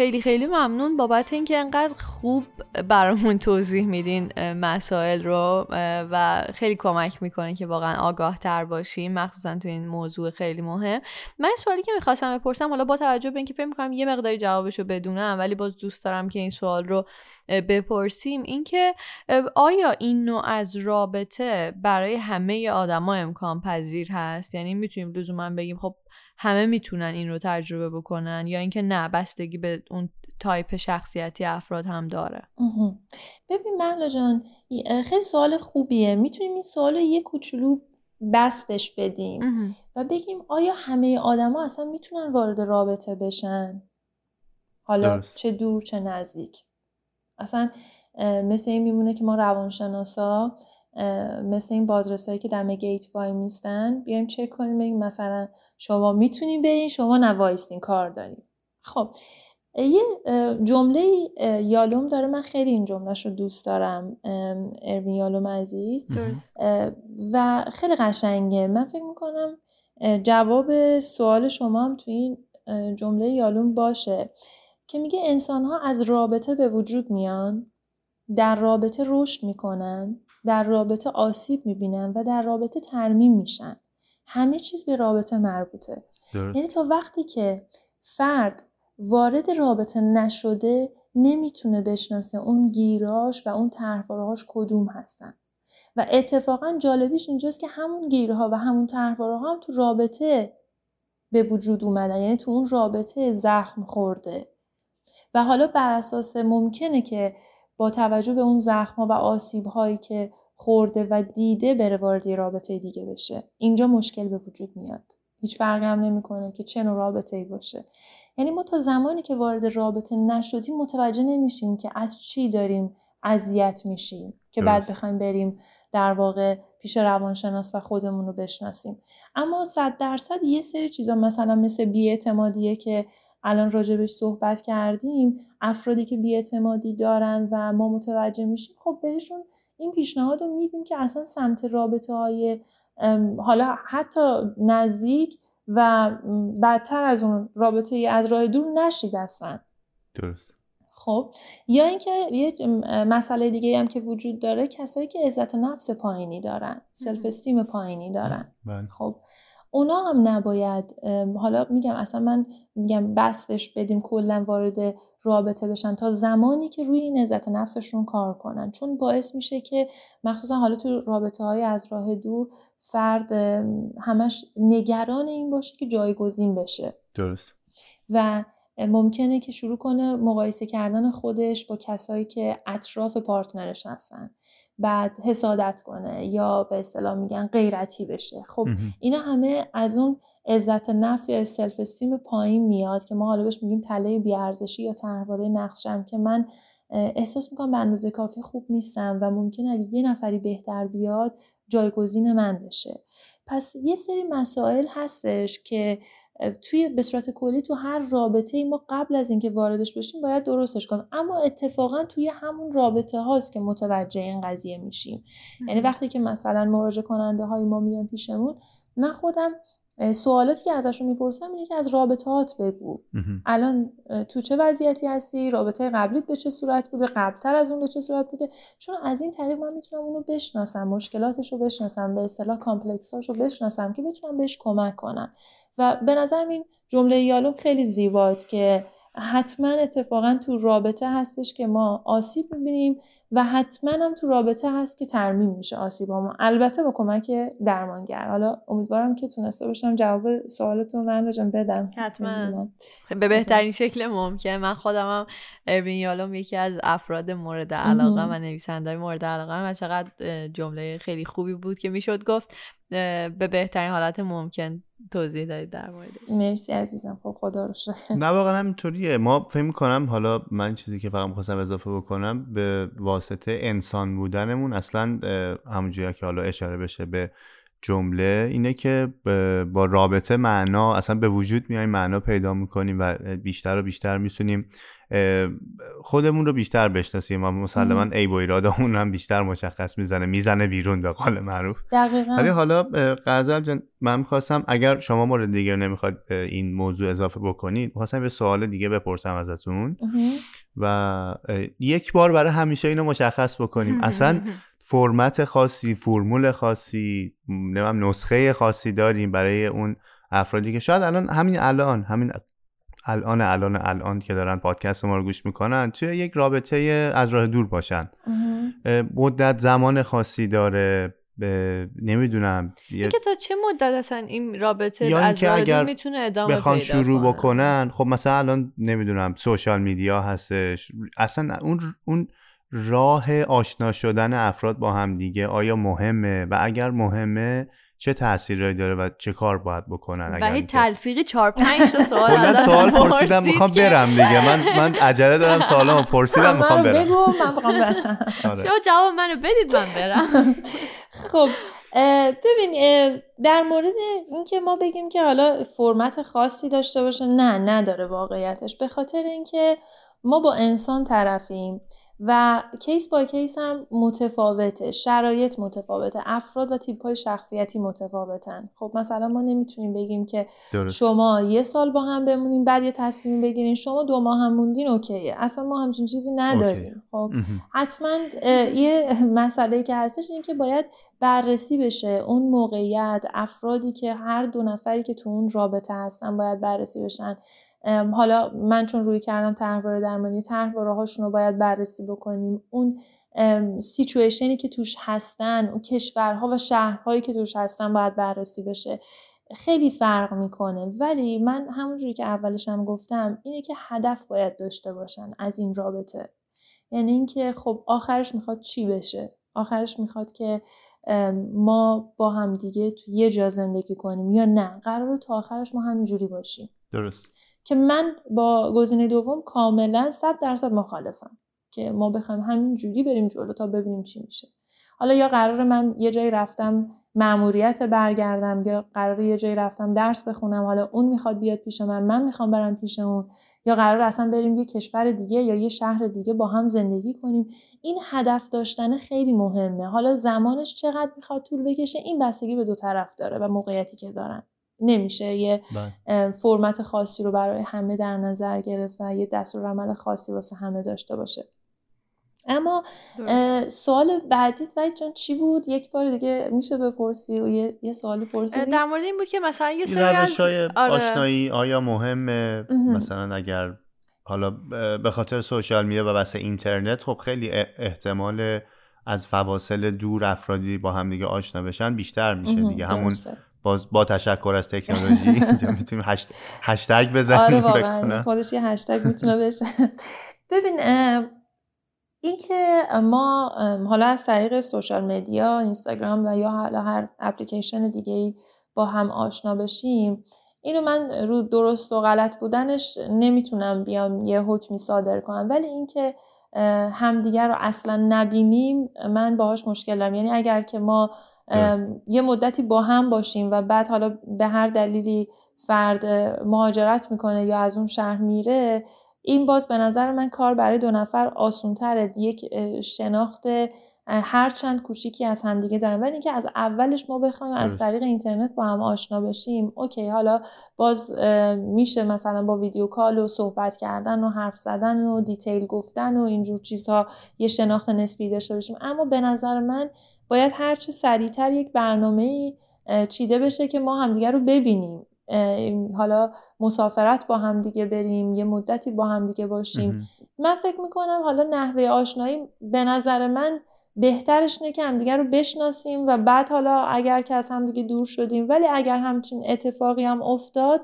خیلی خیلی ممنون. بابت اینکه انقدر خوب برامون توضیح میدین مسائل رو و خیلی کمک می‌کنه که واقعا آگاه تر باشیم. مخصوصا تو این موضوع خیلی مهم من سوالی که می‌خواستم بپرسم حالا با توجه به اینکه فکر می‌کنم یه مقداری جوابش رو بدونم ولی باز دوست دارم که این سوال رو بپرسیم. اینکه آیا این نوع از رابطه برای همه آدما امکان پذیر هست؟ یعنی می‌تونیم لزوما بگیم خب همه می‌تونن این رو تجربه بکنن یا اینکه نه بستگی به اون تایپ شخصیتی افراد هم داره. ببین مهلا جان خیلی سوال خوبیه. می‌تونیم این سوال رو یه کوچولو بستش بدیم و بگیم آیا همه آدما اصلا می‌تونن وارد رابطه بشن؟ حالا درست. چه دور چه نزدیک. اصلا مثل این میمونه که ما روانشناسا مثل این بازرسایی که دم گیت وای میستن بیایم چک کنیم بگیم مثلا شما می‌تونین برین شما نوایستین کار داریم. خب یه جمله یالوم داره من خیلی این جملهش رو دوست دارم اروین یالوم عزیز. درست. و خیلی قشنگه. من فکر می‌کنم جواب سوال شما هم توی این جمله یالوم باشه که میگه انسان ها از رابطه به وجود میان در رابطه رشد می‌کنن. در رابطه آسیب می‌بینن و در رابطه ترمیم میشن. همه چیز به رابطه مربوطه. یعنی درست تا وقتی که فرد وارد رابطه نشده نمی‌تونه بشناسه اون گیراش و اون طرحوارهاش کدوم هستن. و اتفاقا جالبیش اینجاست که همون گیرها و همون طرحوارها هم تو رابطه به وجود اومدن. یعنی تو اون رابطه زخم خورده. و حالا بر اساس ممکنه که با توجه به اون زخم و آسیب هایی که خورده و دیده بره وارد یه رابطه دیگه بشه. اینجا مشکل به وجود میاد. هیچ فرقی هم نمی‌کنه که چه نوع رابطه ای باشه. یعنی ما تا زمانی که وارد رابطه نشدیم متوجه نمیشیم که از چی داریم اذیت میشیم که بعد. بخوایم بریم در واقع پیش روانشناس و خودمون رو بشناسیم. اما صد درصد یه سری چیزا مثلا مثل بیاعتمادیه که الان راجبش صحبت کردیم افرادی که بیاعتمادی دارن و ما متوجه میشیم خب بهشون این پیشنهاد رو میدیم که اصلا سمت رابطه های حالا حتی نزدیک و بدتر از اون رابطه از راه دور نشید اصلا درست. خب یا اینکه یه مسئله دیگه هم که وجود داره کسایی که عزت نفس پایینی دارن سلف استیم پایینی دارن. بله. خب اونا هم نباید حالا میگم اصلا من میگم بستش بدیم کلا وارد رابطه بشن تا زمانی که روی این عزت نفسشون کار کنن. چون باعث میشه که مخصوصا حالا تو رابطه های از راه دور فرد همش نگران این باشه که جایگزین بشه. درست. و ممکنه که شروع کنه مقایسه کردن خودش با کسایی که اطراف پارتنرش هستن. بعد حسادت کنه یا به اصطلاح میگن غیرتی بشه خب. اینا همه از اون عزت نفس یا self-esteem پایین میاد که ما حالا بهش میگیم تله بیارزشی یا طرحواره نقصم که من احساس می‌کنم به اندازه کافی خوب نیستم و ممکنه اگه یه نفری بهتر بیاد جایگزین من بشه پس یه سری مسائل هستش که توی به صورت کلی تو هر رابطه ای ما قبل از اینکه واردش بشیم باید درستش کنیم. اما اتفاقا توی همون رابطه هاست که متوجه این قضیه میشیم. یعنی وقتی که مثلا مراجعه کننده های ما میان پیشمون من خودم سوالاتی که ازشون می‌پرسم اینه که از رابطهات بگو. الان تو چه وضعیتی هستی؟ رابطه قبلیت به چه صورت بوده؟ قبلتر از اون به چه صورت بوده؟ چون از این طریق من می‌تونم اونو بشناسم مشکلاتش رو بشناسم به اصطلاح کامپلکساش رو بشناسم که بتونم بهش کمک کنم. و به نظرم این جمله یالوم خیلی زیباست که حتما اتفاقا تو رابطه هستش که ما آسیب می‌بینیم و حتما هم تو رابطه هست که ترمیم میشه آسیب ما البته با کمک درمانگر. حالا امیدوارم که تونسته باشم جواب سوالتون من جان بدم. حتما. به بهترین شکل ممکن. من خودم هم اربین یالوم یکی از افراد مورد علاقه و نویسنده مورد علاقه. و چقدر جمله خیلی خوبی بود که می‌شد گفت. به بهترین حالت ممکن توضیح دادید در موردش. مرسی عزیزم. خب خدا رو نه واقعا همینطوریه. ما فکر می‌کنم حالا من چیزی که فقط می‌خواستم اضافه بکنم به واسطه انسان بودنمون اصلا همونجوری که حالا اشاره بشه به جمله اینه که با رابطه معنا اصلا به وجود میایم معنا پیدا می‌کنیم و بیشتر و بیشتر می‌تونیم خودمون رو بیشتر بشناسیم و مسلما ای و ایرادمون هم بیشتر مشخص می‌زنه می‌زنه بیرون به قول معروف. دقیقا. ولی حالا غزل جان من می‌خواستم اگر شما مورد دیگه نمی‌خواد این موضوع اضافه بکنید می‌خواستم به سوال دیگه بپرسم ازتون. و یک بار برای همیشه اینو مشخص بکنیم. اصلا فرمت خاصی فرمول خاصی نمیم نسخه خاصی داریم برای اون افرادی که شاید الان همین الان همین الان الان الان که دارن پادکست ما رو گوش می‌کنن توی یک رابطه از راه دور باشن. مدت زمان خاصی داره نمی‌دونم اینکه تا چه مدت اصلا این رابطه یا از راه دور می‌تونه ادامه بخوان شروع بکنن خب مثلا الان نمی‌دونم سوشال میدیا هستش. اصلا اون اون راه آشنا شدن افراد با هم دیگه آیا مهمه؟ و اگر مهمه چه تاثیری داره و چه کار باید بکنن و هی تلفیقی چهار پنج تا سوال کلا سوال پرسیدم می‌خوام برم دیگه. من من عجله دارم سوالامو پرسیدم می‌خوام برم. بگو من می‌خوام برم. آره. شما جواب منو بدید من برم. خب ببین در مورد اینکه ما بگیم که حالا فرمت خاصی داشته باشه نه نداره واقعیتش. به خاطر اینکه ما با انسان طرفیم. و کیس با کیس هم متفاوته شرایط متفاوته افراد و تیپ های شخصیتی متفاوتن. خب مثلا ما نمی‌تونیم بگیم که شما یه سال با هم بمونیم بعد یه تصمیم بگیرین شما دو ماه هم موندین اوکیه. اصلا ما همچین چیزی نداریم. خب حتما یه مسئله که هستش اینه که باید بررسی بشه اون موقعیت افرادی که هر دو نفری که تو اون رابطه هستن باید بررسی بشن. حالا من چون روی کردم طرحواره درمانی طرحواره هاشون رو باید بررسی بکنیم. اون سیچویشنی که توش هستن اون کشورها و شهرهایی که توش هستن باید بررسی بشه. خیلی فرق می‌کنه. ولی من همونجوری که اولش هم گفتم اینه که هدف باید داشته باشن از این رابطه. یعنی اینکه خب آخرش می‌خواد چی بشه؟ آخرش می‌خواد که ما با هم دیگه تو یه جا زندگی کنیم یا نه؟ قرار تا آخرش ما همینجوری باشیم. درست. که من با گزینه دوم کاملا صد درصد مخالفم که ما بخوایم همین جوری بریم جلو تا ببینیم چی میشه. حالا یا قرار من یه جایی رفتم معموریت برگردم یا قرار یه جایی رفتم درس بخونم حالا اون می‌خواد بیاد پیش من من می‌خوام برم پیش اون یا قرار اصلا بریم یه کشور دیگه یا یه شهر دیگه با هم زندگی کنیم. این هدف داشتن خیلی مهمه. حالا زمانش چقدر می‌خواد طول بکشه این بستگی به دو طرف داره و موقعیتی که دارن. نمیشه. یه بله. فرمت خاصی رو برای همه در نظر گرفت و یه دستور عمل خاصی واسه همه داشته باشه. اما سوال بعدیت وید جان چی بود؟ یک بار دیگه میشه بپرسی و یه, یه سوالی پرسیدی؟ در مورد این بود که مثلا یه سری از آره. آشنایی آیا مهمه؟ مثلا اگر حالا به خاطر سوشال میدیا و بس اینترنت خب خیلی احتمال از فواصل دور افرادی با هم دیگه آشنا بشن بیشتر میشه دیگه. همون باز با تشکر از تکنولوژی اینجا می‌تونیم هشتگ بزنیم آره واقعا. خودش یه هشتگ می‌تونه بشه. ببین اینکه ما حالا از طریق سوشال مدیا اینستاگرام و یا حالا هر اپلیکیشن دیگه ای با هم آشنا بشیم اینو من رو درست و غلط بودنش نمی‌تونم بیام یه حکمی صادر کنم. ولی اینکه همدیگر رو اصلا نبینیم من باهاش مشکل دارم. یعنی اگر که ما یه مدتی با هم باشیم و بعد حالا به هر دلیلی فرد مهاجرت می‌کنه یا از اون شهر میره این باز به نظر من کار برای دو نفر آسونتره. یک شناخت هر چند کوچیکی از همدیگه دارن. ولی اینکه از اولش ما بخوایم از طریق اینترنت با هم آشنا بشیم okay حالا باز میشه مثلا با video call و صحبت کردن و حرف زدن و detail گفتن و اینجور چیزها یه شناخت نسبی داشته باشیم. اما به نظر من باید هرچه سریعتر یک برنامه چیده بشه که ما همدیگه رو ببینیم. حالا مسافرت با هم دیگه بریم یه مدتی با هم دیگه باشیم. من فکر می‌کنم حالا نحوه آشنایی به نظر من بهترش اینه که همدیگه رو بشناسیم و بعد حالا اگر که از همدیگه دور شدیم ولی اگر همچین اتفاقی هم افتاد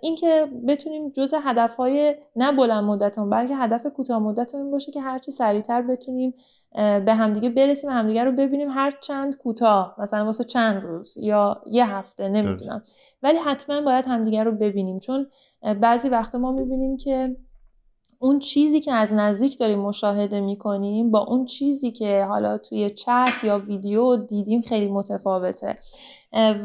اینکه بتونیم جز هدفهای نه بلند مدتمون بلکه هدف کوتاه مدتمون باشه که هرچی سریعتر بتونیم به همدیگه برسیم و همدیگه رو ببینیم هر چند کوتاه مثلا واسه چند روز یا یه هفته نمی‌دونم. ولی حتما باید همدیگه رو ببینیم. چون بعضی وقتا ما می‌بینیم که اون چیزی که از نزدیک داریم مشاهده می‌کنیم با اون چیزی که حالا توی چت یا ویدیو دیدیم خیلی متفاوته.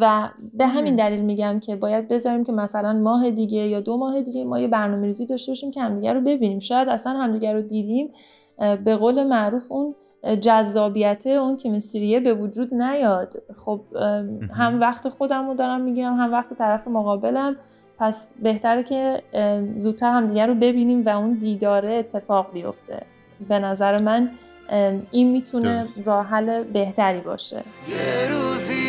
و به همین دلیل میگم که باید بذاریم که مثلا ماه دیگه یا دو ماه دیگه ما یه برنامه ریزی داشته باشیم که همدیگه رو ببینیم. شاید اصلا همدیگه رو دیدیم. به قول معروف اون جذابیت اون کمیستریه به وجود نیاد. خب هم وقت خودم رو دارم می‌گیرم هم وقت طرف مقابلم. پس بهتره که زودتر هم دیگر رو ببینیم و اون دیداره اتفاق بیفته. به نظر من این می‌تونه راه حل بهتری باشه. یه روزی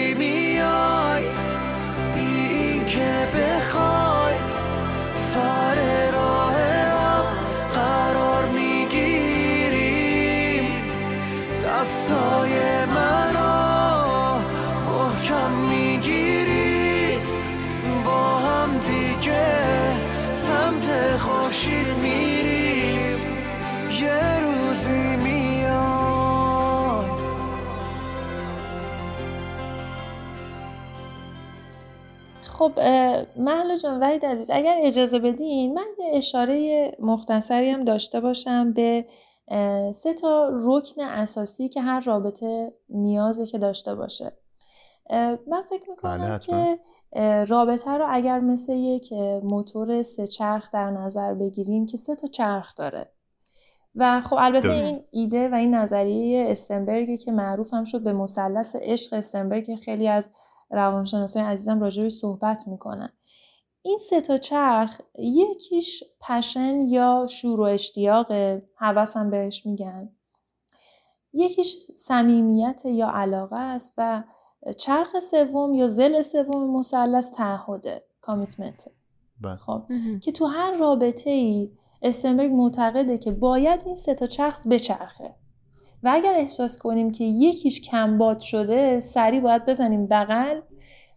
خب محل جان وحید عزیز اگر اجازه بدین من یه اشاره مختصری هم داشته باشم به سه تا رکن اساسی که هر رابطه نیازه که داشته باشه. من فکر می‌کنم که رابطه رو اگر مثل یک موتور سه چرخ در نظر بگیریم که سه تا چرخ داره. و خب البته این ایده و این نظریه استنبرگ که معروف هم شد به مثلث عشق استنبرگ خیلی از روانشناسای عزیزم راجع صحبت می‌کنن. این سه تا چرخ یکیش پشن یا شور و اشتیاق هوس هم بهش میگن. یکیش صمیمیت یا علاقه است و چرخ سوم یا زل سوم مثلث تعهده کامیتمنت خب که تو هر رابطه ای استنبرگ معتقده که باید این سه تا چرخ بچرخه. و اگر احساس کنیم که یکیش کمباد شده سریع باید بزنیم بغل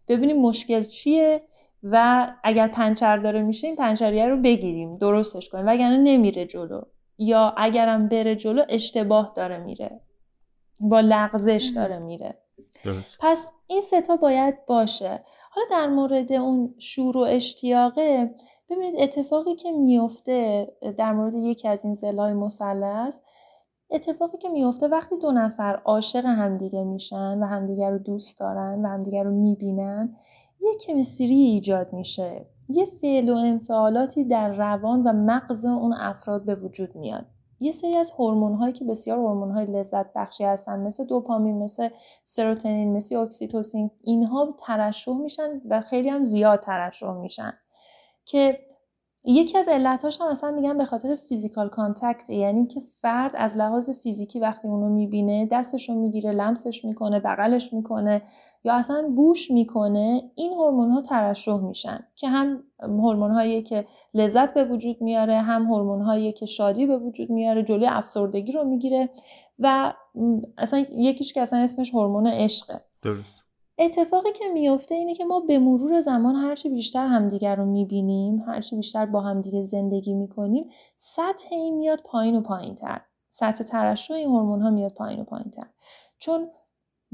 ببینیم مشکل چیه و اگر پنچر داره میشه این پنچریه رو بگیریم درستش کنیم. وگرنه نمیره جلو. یا اگرم بره جلو اشتباه داره میره. با لغزش داره میره. درست. پس این ستا باید باشه. حالا در مورد اون شور و اشتیاقه ببینید اتفاقی که میفته در مورد یکی از این زلای مثلث اتفاقی که میفته وقتی دو نفر عاشق همدیگه میشن و همدیگه رو دوست دارن و همدیگه رو می‌بینن یه کمیستری ایجاد میشه. یه فعل و انفعالاتی در روان و مغز اون افراد به وجود میاد. یه سری از هورمون هایی که بسیار هورمون های لذت بخشی هستن مثل دوپامین مثل سروتونین مثل اکسیتوسین اینها ترشح میشن و خیلی هم زیاد ترشح میشن که یکی از علتاش هم اصلا میگن به خاطر physical contact یعنی که فرد از لحاظ فیزیکی وقتی اونو می‌بینه دستش رو می‌گیره لمسش می‌کنه بغلش می‌کنه یا اصلا بوش می‌کنه این هورمون ها ترشح میشن که هم هورمون هایی که لذت به وجود میاره هم هورمون هایی که شادی به وجود میاره جلوی افسردگی رو می‌گیره و اصلا یکیش که اصلا اسمش هورمون عشقه. درست. اتفاقی که میفته اینه که ما به مرور زمان هرچی بیشتر همدیگر رو می‌بینیم هرچی بیشتر با همدیگه زندگی می‌کنیم سطح این میاد پایین و پایین تر سطح ترشح این هورمون ها میاد پایین و پایین تر چون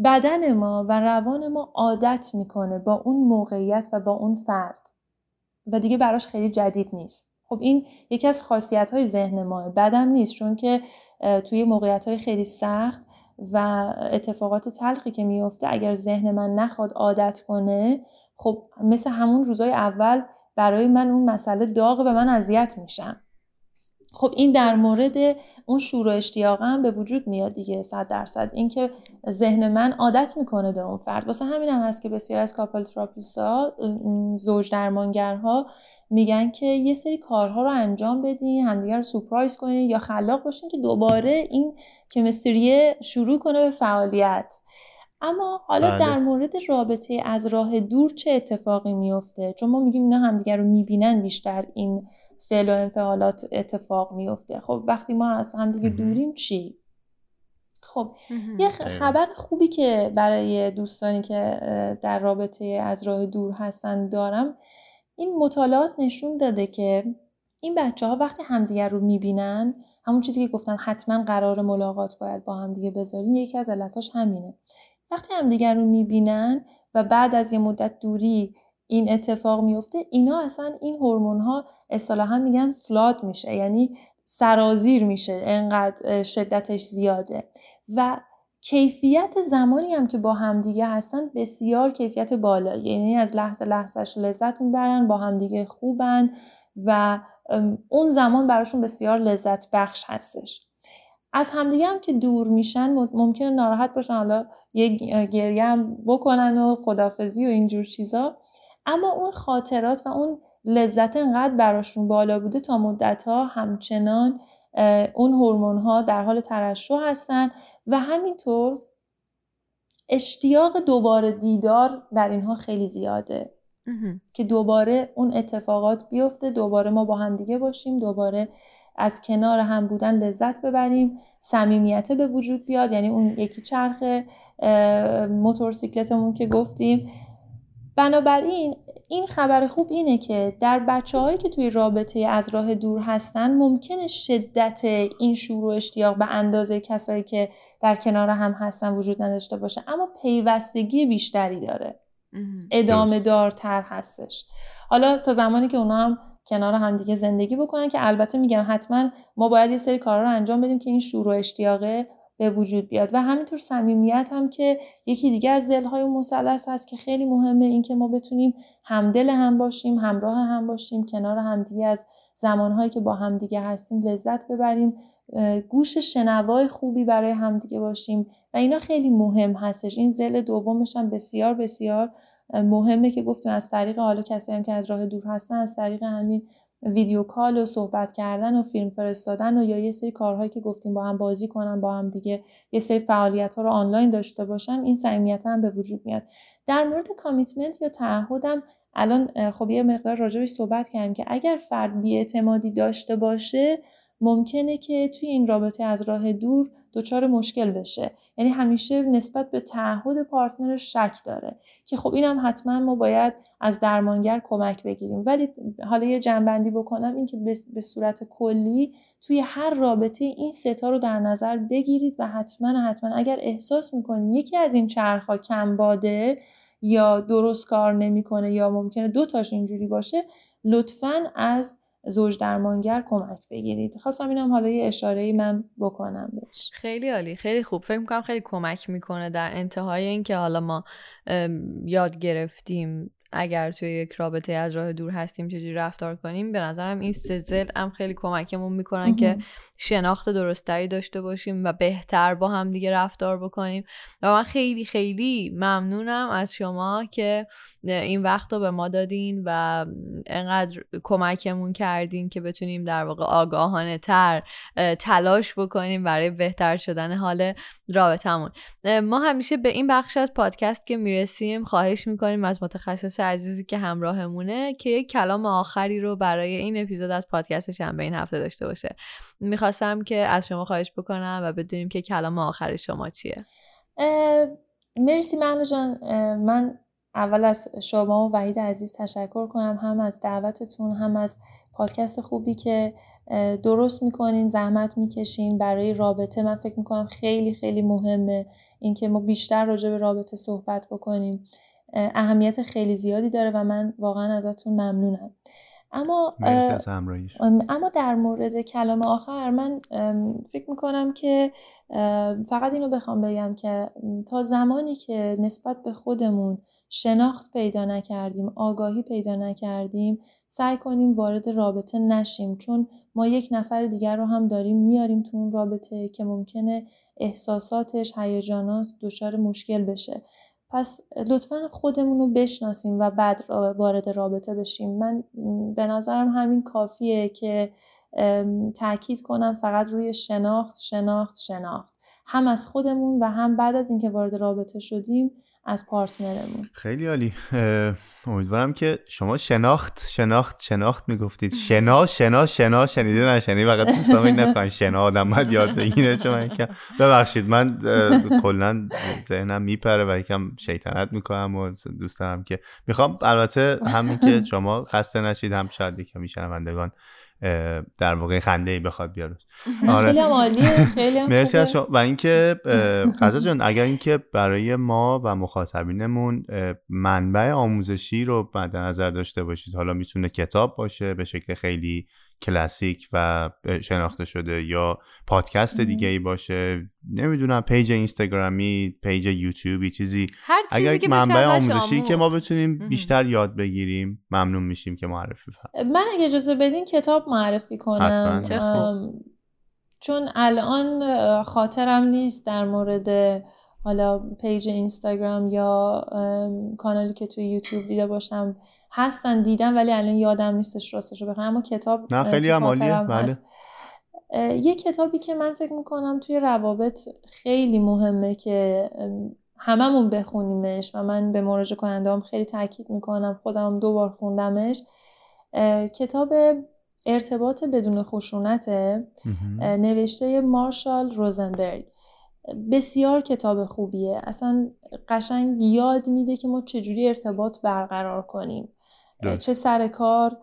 بدن ما و روان ما عادت می‌کنه با اون موقعیت و با اون فرد. و دیگه براش خیلی جدید نیست. خب این یکی از خاصیت های ذهن ما بدم نیست چون که توی موقعیت های خیلی سخت و اتفاقات تلخی که میفته اگر ذهن من نخواد عادت کنه خب مثل همون روزای اول برای من اون مسئله داغ و من اذیت میشم. خب این در مورد اون شور و اشتیاق هم به وجود میاد دیگه صد درصد. اینکه ذهن من عادت می‌کنه به اون فرد. واسه همین هم هست که بسیار از کاپل تراپیستا زوج درمانگرها میگن که یه سری کارها رو انجام بدین همدیگه رو سورپرایز کنین یا خلاق باشین که دوباره این کمیستریه شروع کنه به فعالیت اما حالا بله. در مورد رابطه از راه دور چه اتفاقی میفته چون ما میگیم اینا همدیگر رو می‌بینن بیشتر این فعل و انفعالات اتفاق میفته خب وقتی ما از همدیگه. دوریم چی خب. یه. خبر خوبی که برای دوستانی که در رابطه از راه دور هستن دارم این مطالعات نشون داده که این بچه ها وقتی همدیگر رو می‌بینن همون چیزی که گفتم حتما قرار ملاقات باید با همدیگه بذاریم یکی از علتاش همینه. وقتی همدیگر رو می‌بینن و بعد از یه مدت دوری این اتفاق میفته اینا اصلا این هورمون ها اصطلاحا میگن فلاد میشه یعنی سرازیر میشه انقدر شدتش زیاده. و کیفیت زمانی هم که با همدیگه هستن بسیار کیفیت بالایی. یعنی از لحظه لحظهش لذت می‌برن با همدیگه خوبن و اون زمان براشون بسیار لذت بخش هستش. از همدیگه هم که دور میشن مم- ممکنه ناراحت باشن حالا یه گریه هم بکنن و خدافزی و اینجور چیزا. اما اون خاطرات و اون لذت انقدر براشون بالا بوده تا مدت ها همچنان اون هورمون ها در حال ترشح هستن و همینطور اشتیاق دوباره دیدار در اینها خیلی زیاده. که دوباره اون اتفاقات بیفته دوباره ما با هم دیگه باشیم دوباره از کنار هم بودن لذت ببریم صمیمیت به وجود بیاد یعنی اون یکی چرخ موتورسیکلتمون که گفتیم بنابراین این خبر خوب اینه که در بچه هایی که توی رابطه از راه دور هستن ممکنه شدت این شور و اشتیاق به اندازه کسایی که در کنار هم هستن وجود نداشته باشه اما پیوستگی بیشتری داره. ادامه. دارتر هستش حالا تا زمانی که اونا هم کنار همدیگه زندگی بکنن که البته میگم حتما ما باید یه سری کارا رو انجام بدیم که این شور و اشتیاقه به وجود بیاد. و همینطور صمیمیت هم که یکی دیگه از دلهای مثلث هست که خیلی مهمه این که ما بتونیم همدل هم باشیم همراه هم باشیم کنار همدیگه از زمانهایی که با همدیگه هستیم لذت ببریم گوش شنوای خوبی برای همدیگه باشیم. و اینا خیلی مهم هستش. این زل دومش هم بسیار بسیار مهمه که گفتیم از طریق حالا کسایی هم که از راه دور هستن از طریق همین ویدیو کال و صحبت کردن و فیلم فرستادن و یا یه سری کارهایی که گفتیم با هم بازی کنن با هم دیگه یه سری فعالیت ها رو آنلاین داشته باشن این صمیمیت هم به وجود میاد. در مورد کامیتمنت یا تعهدم الان خب یه مقدار راجبش صحبت کردیم که اگر فرد بیاعتمادی داشته باشه ممکنه که توی این رابطه از راه دور دچار مشکل بشه. یعنی همیشه نسبت به تعهد پارتنرش شک داره که خب اینم حتما ما باید از درمانگر کمک بگیریم. ولی حالا یه جنبندی بکنم این که به- به صورت کلی توی هر رابطه این ستا رو در نظر بگیرید و حتما حتما اگر احساس می‌کنید یکی از این چرخها کم باده یا درست کار نمی‌کنه یا ممکنه دو تاش اینجوری باشه لطفا از زوج درمانگر کمک بگیرید. خواستم اینم حالا یه اشاره من بکنم بهش. خیلی عالی خیلی خوب. فکر می‌کنم خیلی کمک می‌کنه در انتهای اینکه حالا ما یاد گرفتیم اگر توی یک رابطه از راه دور هستیم چجوری رفتار کنیم. به نظرم این سه زل هم خیلی کمکمون می‌کنن که شناخت درستری داشته باشیم و بهتر با هم دیگه رفتار بکنیم. و من خیلی خیلی ممنونم از شما که این وقت رو به ما دادین و انقدر کمکمون کردین که بتونیم در واقع آگاهانه تر تلاش بکنیم برای بهتر شدن حال رابطمون ما همیشه به این بخش از پادکست که می‌رسیم خواهش می‌کنیم از متخصص عزیزی که همراهمونه که یک کلام آخری رو برای این اپیزود از پادکست شنبه این هفته داشته باشه. می‌خواستم که از شما خواهش بکنم و بدونیم که کلام آخر شما چیه. مرسی مهلا جان. من اول از شما و وحید عزیز تشکر کنم هم از دعوتتون هم از پادکست خوبی که درست می‌کنین زحمت می‌کشین. برای رابطه من فکر می‌کنم خیلی خیلی مهمه اینکه ما بیشتر راجع به رابطه صحبت بکنیم. اه، اهمیت خیلی زیادی داره و من واقعا ازتون ممنونم. اما از اما در مورد کلام آخر من فکر می‌کنم که فقط اینو بخوام بگم که تا زمانی که نسبت به خودمون شناخت پیدا نکردیم آگاهی پیدا نکردیم سعی کنیم وارد رابطه نشیم. چون ما یک نفر دیگر رو هم داریم میاریم تو اون رابطه که ممکنه احساساتش هیجانات دچار مشکل بشه. پس لطفا خودمون رو بشناسیم و بعد وارد رابطه بشیم. من به نظرم همین کافیه که تاکید کنم فقط روی شناخت شناخت شناخت. هم از خودمون و هم بعد از اینکه وارد رابطه شدیم از پارتنرمون. خیلی عالی. امیدوارم که شما شناخت شناخت شناخت می‌گفتید. شنا شنا شنا شنیده نشنی فقط دوستان این نکنن شنا آدم باید یاد بگیره چون من یکم ببخشید من کلا ذهنم میپره و یکم شیطنت می‌کنم و دوست دارم که. می‌خوام البته همین که شما خسته نشید هم شاید یکم میشنوندگان در واقع خنده ای بخواد بیاره آره. خیلی عالیه خیلی مرسی از. شما و اینکه غزل جان اگر اینکه برای ما و مخاطبینمون منبع آموزشی رو مد نظر داشته باشید حالا می‌تونه کتاب باشه به شکل خیلی کلاسیک و شناخته شده یا پادکست دیگه ای باشه نمی‌دونم page اینستاگرامی page یوتیوبی چیزی هر چیزی اگر که منبع آموزشی آموز. که ما بتونیم. بیشتر یاد بگیریم ممنون میشیم که معرفی فرمایید. من اگه اجازه بدین کتاب معرفی کنم چون الان خاطرم نیست در مورد حالا پیج اینستاگرام یا کانالی که توی یوتیوب دیده باشم هستن دیدم ولی الان یادم نیستش راستش رو بخوام اما کتاب نه، خیلی خاطرم بله. یه کتابی که من فکر می‌کنم توی روابط خیلی مهمه که هممون بخونیمش و من به مراجعه کننده هم خیلی تاکید می‌کنم. خودم دو بار خوندمش کتاب ارتباط بدون. اه، نوشته مارشال روزنبرگ. بسیار کتاب خوبیه. اصلا قشنگ یاد میده که ما چجوری ارتباط برقرار کنیم. درست. چه سر کار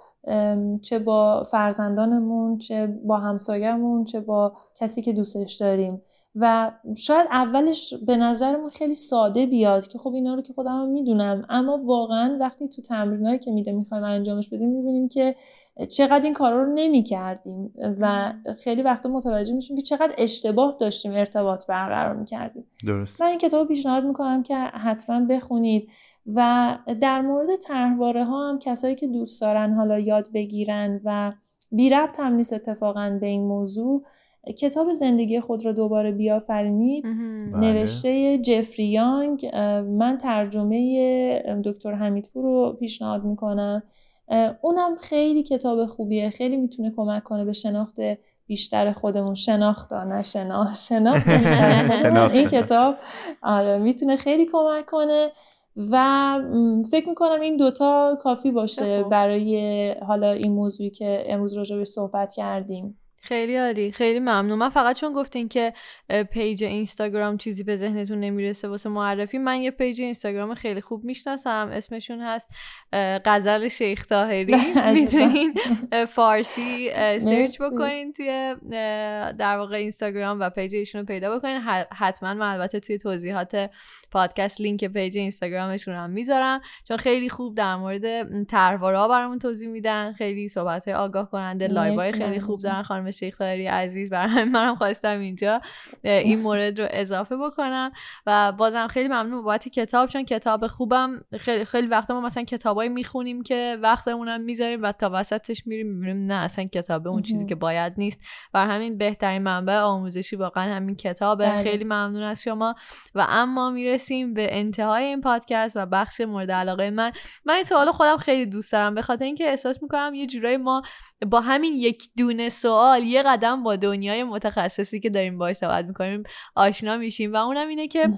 چه با فرزندانمون چه با همسایه‌مون چه با کسی که دوستش داریم. و شاید اولش به نظرمون خیلی ساده بیاد که خب اینا رو که خودم هم می‌دونم. اما واقعا وقتی تو تمرینایی که میده می‌خوایم انجامش بدیم می‌بینیم که چقدر این کارا رو نمی کردیم و خیلی وقتا متوجه میشیم که چقدر اشتباه داشتیم ارتباط برقرار می‌کردیم. درست. من این کتاب رو پیشنهاد می‌کنم که حتما بخونید و در مورد طرحواره ها هم کسایی که دوست دارن حالا یاد بگیرن و بی ربط هم نیست اتفاقا به این موضوع کتاب زندگی خود را دوباره بیافرینید. مهم. بله. نوشته جفری یانگ. من ترجمه دکتر حمیدپور رو پیشنهاد می‌کنم. اونم خیلی کتاب خوبیه خیلی می‌تونه کمک کنه به شناخت بیشتر خودمون شناخت نه شنا شناخت بیشتر خودمون. شناخت. این کتاب آره می‌تونه خیلی کمک کنه و فکر می‌کنم این دوتا کافی باشه. برای حالا این موضوعی که امروز راجع صحبت کردیم خیلی عالی خیلی ممنون من فقط چون گفتین که page اینستاگرام چیزی به ذهنتون نمی‌رسه واسه معرفی من یه page اینستاگرام خیلی خوب می‌شناسم اسمشون هست غزل شیخ عزیزم. می‌تونین فارسی سرچ. بکنین توی در واقع اینستاگرام و page ایشون رو پیدا بکنین حتما من البته توی توضیحات پادکست لینک page اینستاگرامشون هم می‌ذارم چون خیلی خوب در مورد طرحواره ها برامون توضیح میدن خیلی صحبت خیلی کننده مرسی، live های خیلی خوب. دارن خانم شیخ طاهری عزیز برای همین منم خواستم اینجا این مورد رو اضافه بکنم. و بازم خیلی ممنون بابت کتاب چون کتاب خوبم خیلی خیلی وقتا ما مثلا کتابایی می‌خونیم که وقتمونم می‌ذاریم و تا وسطش میریم می‌بینیم نه اصلا کتابه اون چیزی. که باید نیست. بر همین بهترین منبع آموزشی واقعا همین کتابه. بله. خیلی ممنون از شما. و اما می‌رسیم به انتهای این پادکست و بخش مورد علاقه من. من این سوال خودم خیلی دوست دارم به خاطر اینکه احساس می‌کنم یه جورایی ما با همین یک دونه سوال یه قدم با دنیای متخصصی که داریم باهاش صحبت می‌کنیم آشنا میشیم و اونم اینه که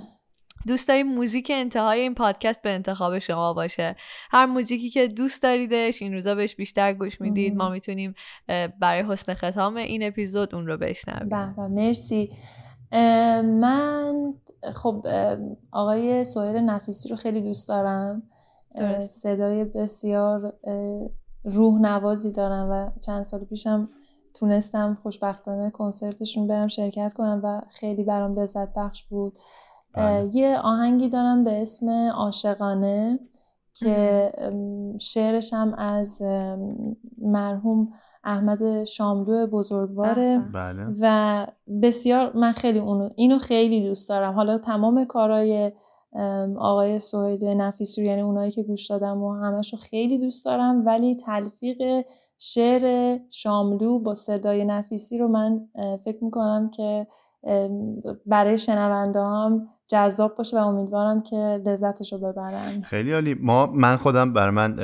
دوست داریم موزیک انتهای این پادکست به انتخاب شما باشه. هر موزیکی که دوست داریدش این روزا بهش بیشتر گوش می‌دید. ما می‌تونیم برای حسن ختام این اپیزود اون رو بشنویم. به مرسی. من خب آقای سهیل نفیسی رو خیلی دوست دارم. درست. صدای بسیار روح نوازی دارم و چند سال پیشم تونستم خوشبختانه کنسرتشون برم شرکت کنم و خیلی برام لذت بخش بود. اه، بله. یه آهنگی دارم به اسم عاشقانه که شعرش هم از مرحوم احمد شاملو بزرگواره. به. بله. و بسیار من خیلی اونو اینو خیلی دوست دارم. حالا تمام کارهای آقای سهیل نفیسی یعنی اونایی که گوش دادم و همش خیلی دوست دارم. ولی تلفیق شعر شاملو با صدای نفیسی رو من فکر می‌کنم که برای شنونده هم جذاب باشه و امیدوارم که لذتش رو ببرن. خیلی عالی. ما من خودم بر من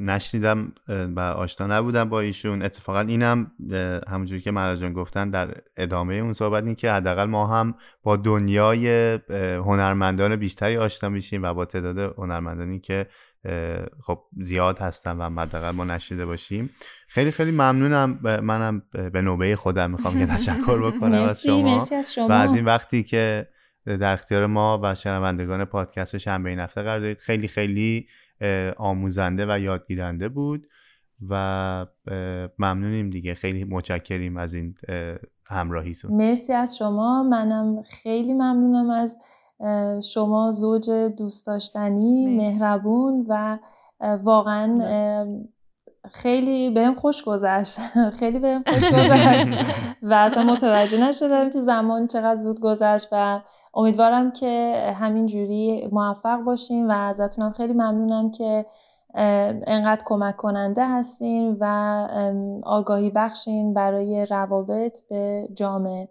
نشنیدم و آشنا نبودم با ایشون. اتفاقا اینم همونجوری که مراجان گفتن در ادامه اون صحبت این که حداقل ما هم با دنیای هنرمندان بیشتری آشنا میشیم و با تعداد هنرمندانی که خب زیاد هستن و حداقل ما نشیده باشیم. خیلی خیلی ممنونم منم به نوبه خودم می‌خوام یه تشکر بکنم از شما. و از این وقتی که در اختیار ما و شنوندگان پادکست شنبه این هفته قرار دارید خیلی خیلی آموزنده و یادگیرنده بود و ممنونیم دیگه. خیلی متشکریم از این همراهیتون. مرسی از شما. منم خیلی ممنونم از شما زوج دوست داشتنی مهربون و واقعا خیلی بهم خوش گذشت. خیلی بهم خوش گذشت. و اصلا متوجه نشدم که زمان چقدر زود گذشت و امیدوارم که همین جوری موفق باشیم و ازتونم خیلی ممنونم که انقدر کمک کننده هستین و آگاهی بخشین برای روابط به جامعه.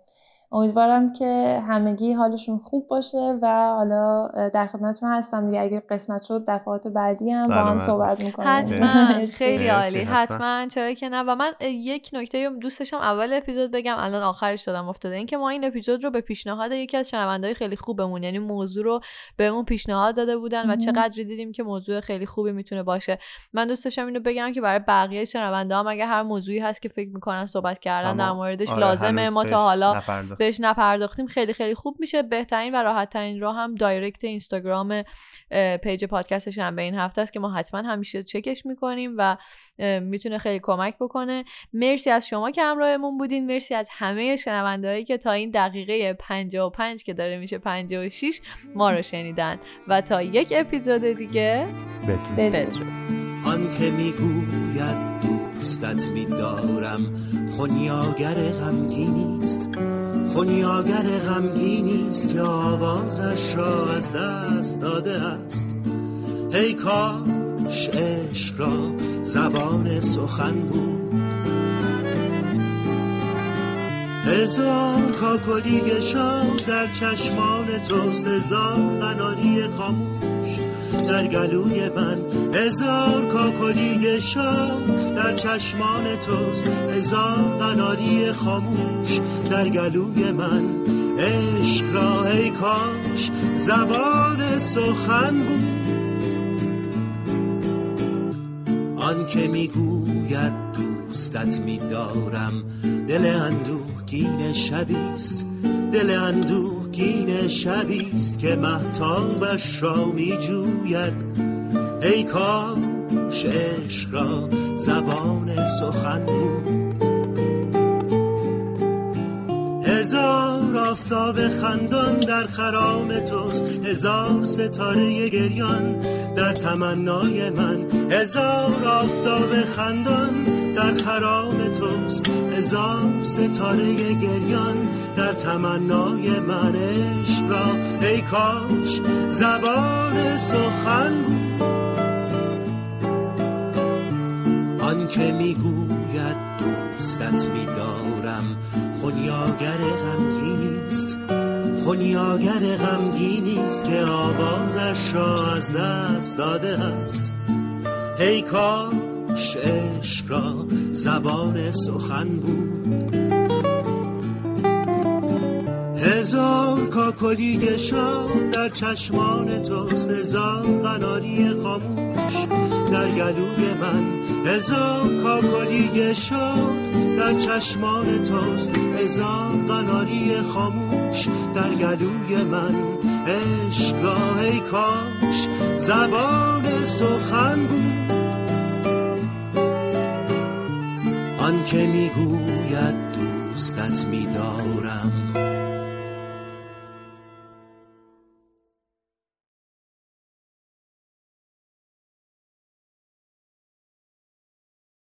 امیدوارم که همگی حالشون خوب باشه و حالا در خدمتتون هستم دیگه. اگه قسمت شد دفعات بعدی هم با هم صحبت می‌کنیم. حتما. خیلی عالی. حتما. چرا که نه. و من یک نکته دوستشم اول اپیزود بگم. الان آخرش دادم افتاده. اینکه ما این اپیزود رو به پیشنهاد یکی از شنوندهای خیلی خوبمون یعنی موضوع رو بهمون پیشنهاد داده بودن و چقدر دیدیم که موضوع خیلی خوبی می‌تونه باشه. من دوست داشتم اینو بگم که برای بقیه شنونده هم اگه هر موضوعی هست که فکر می‌کنن صحبت کردن در موردش آره لازمه. ما تا حالا بهش نپرداختیم خیلی خیلی خوب میشه. بهترین و راحت ترین راه هم direct اینستاگرام page پادکست شنبه این هفته است که ما حتما همیشه چکش می‌کنیم و می‌تونه خیلی کمک بکنه. مرسی از شما که همراهمون بودین. مرسی از همه شنونده‌هایی که تا این دقیقه 55 که داره میشه 56 ما رو شنیدن. و تا یک اپیزود دیگه بدرود. آن که می‌گوید دوستت میدارم خونیاگر غمگینیست خونیاگر غمگینیست که آوازش را از دست داده است. هی کاش عشق را زبان سخن بود. هزار کاکلی شاد در چشمان توست هزار قناری خاموش. در گلوی من. هزار کاکلی شاد در چشمان توست. هزار قناری خاموش در گلوی من. عشق را ای کاش زبان سخن بود. آن که می‌گوید دوستت میدارم. دل اندوهگین شبیست. دل اندوهگین شبیست که محتابش را میجوید. ای کاش عشق را زبان سخن بود هزار آفتاب خندان در خرام توست. هزار ستاره گریان در تمنای من. هزار آفتاب خندان در خرام توست. هزار ستاره گریان در تمنای من عشق را. ای کاش زبان سخن بود. آن که می‌گوید دوستت میدارم خونیاگر غمگینیست خونیاگر غمگینیست که آوازش را از دست داده است. هی کاش عشق را زبان سخن بود. هزار کاکلی شاد در چشمان توست هزار قناری خاموش در گلوی من. هزار کاکلی شاد در چشمان توست هزار قناری خاموش در گلوی من. عشق را ای کاش زبان سخن بود. آن که می‌گوید دوستت میدارم.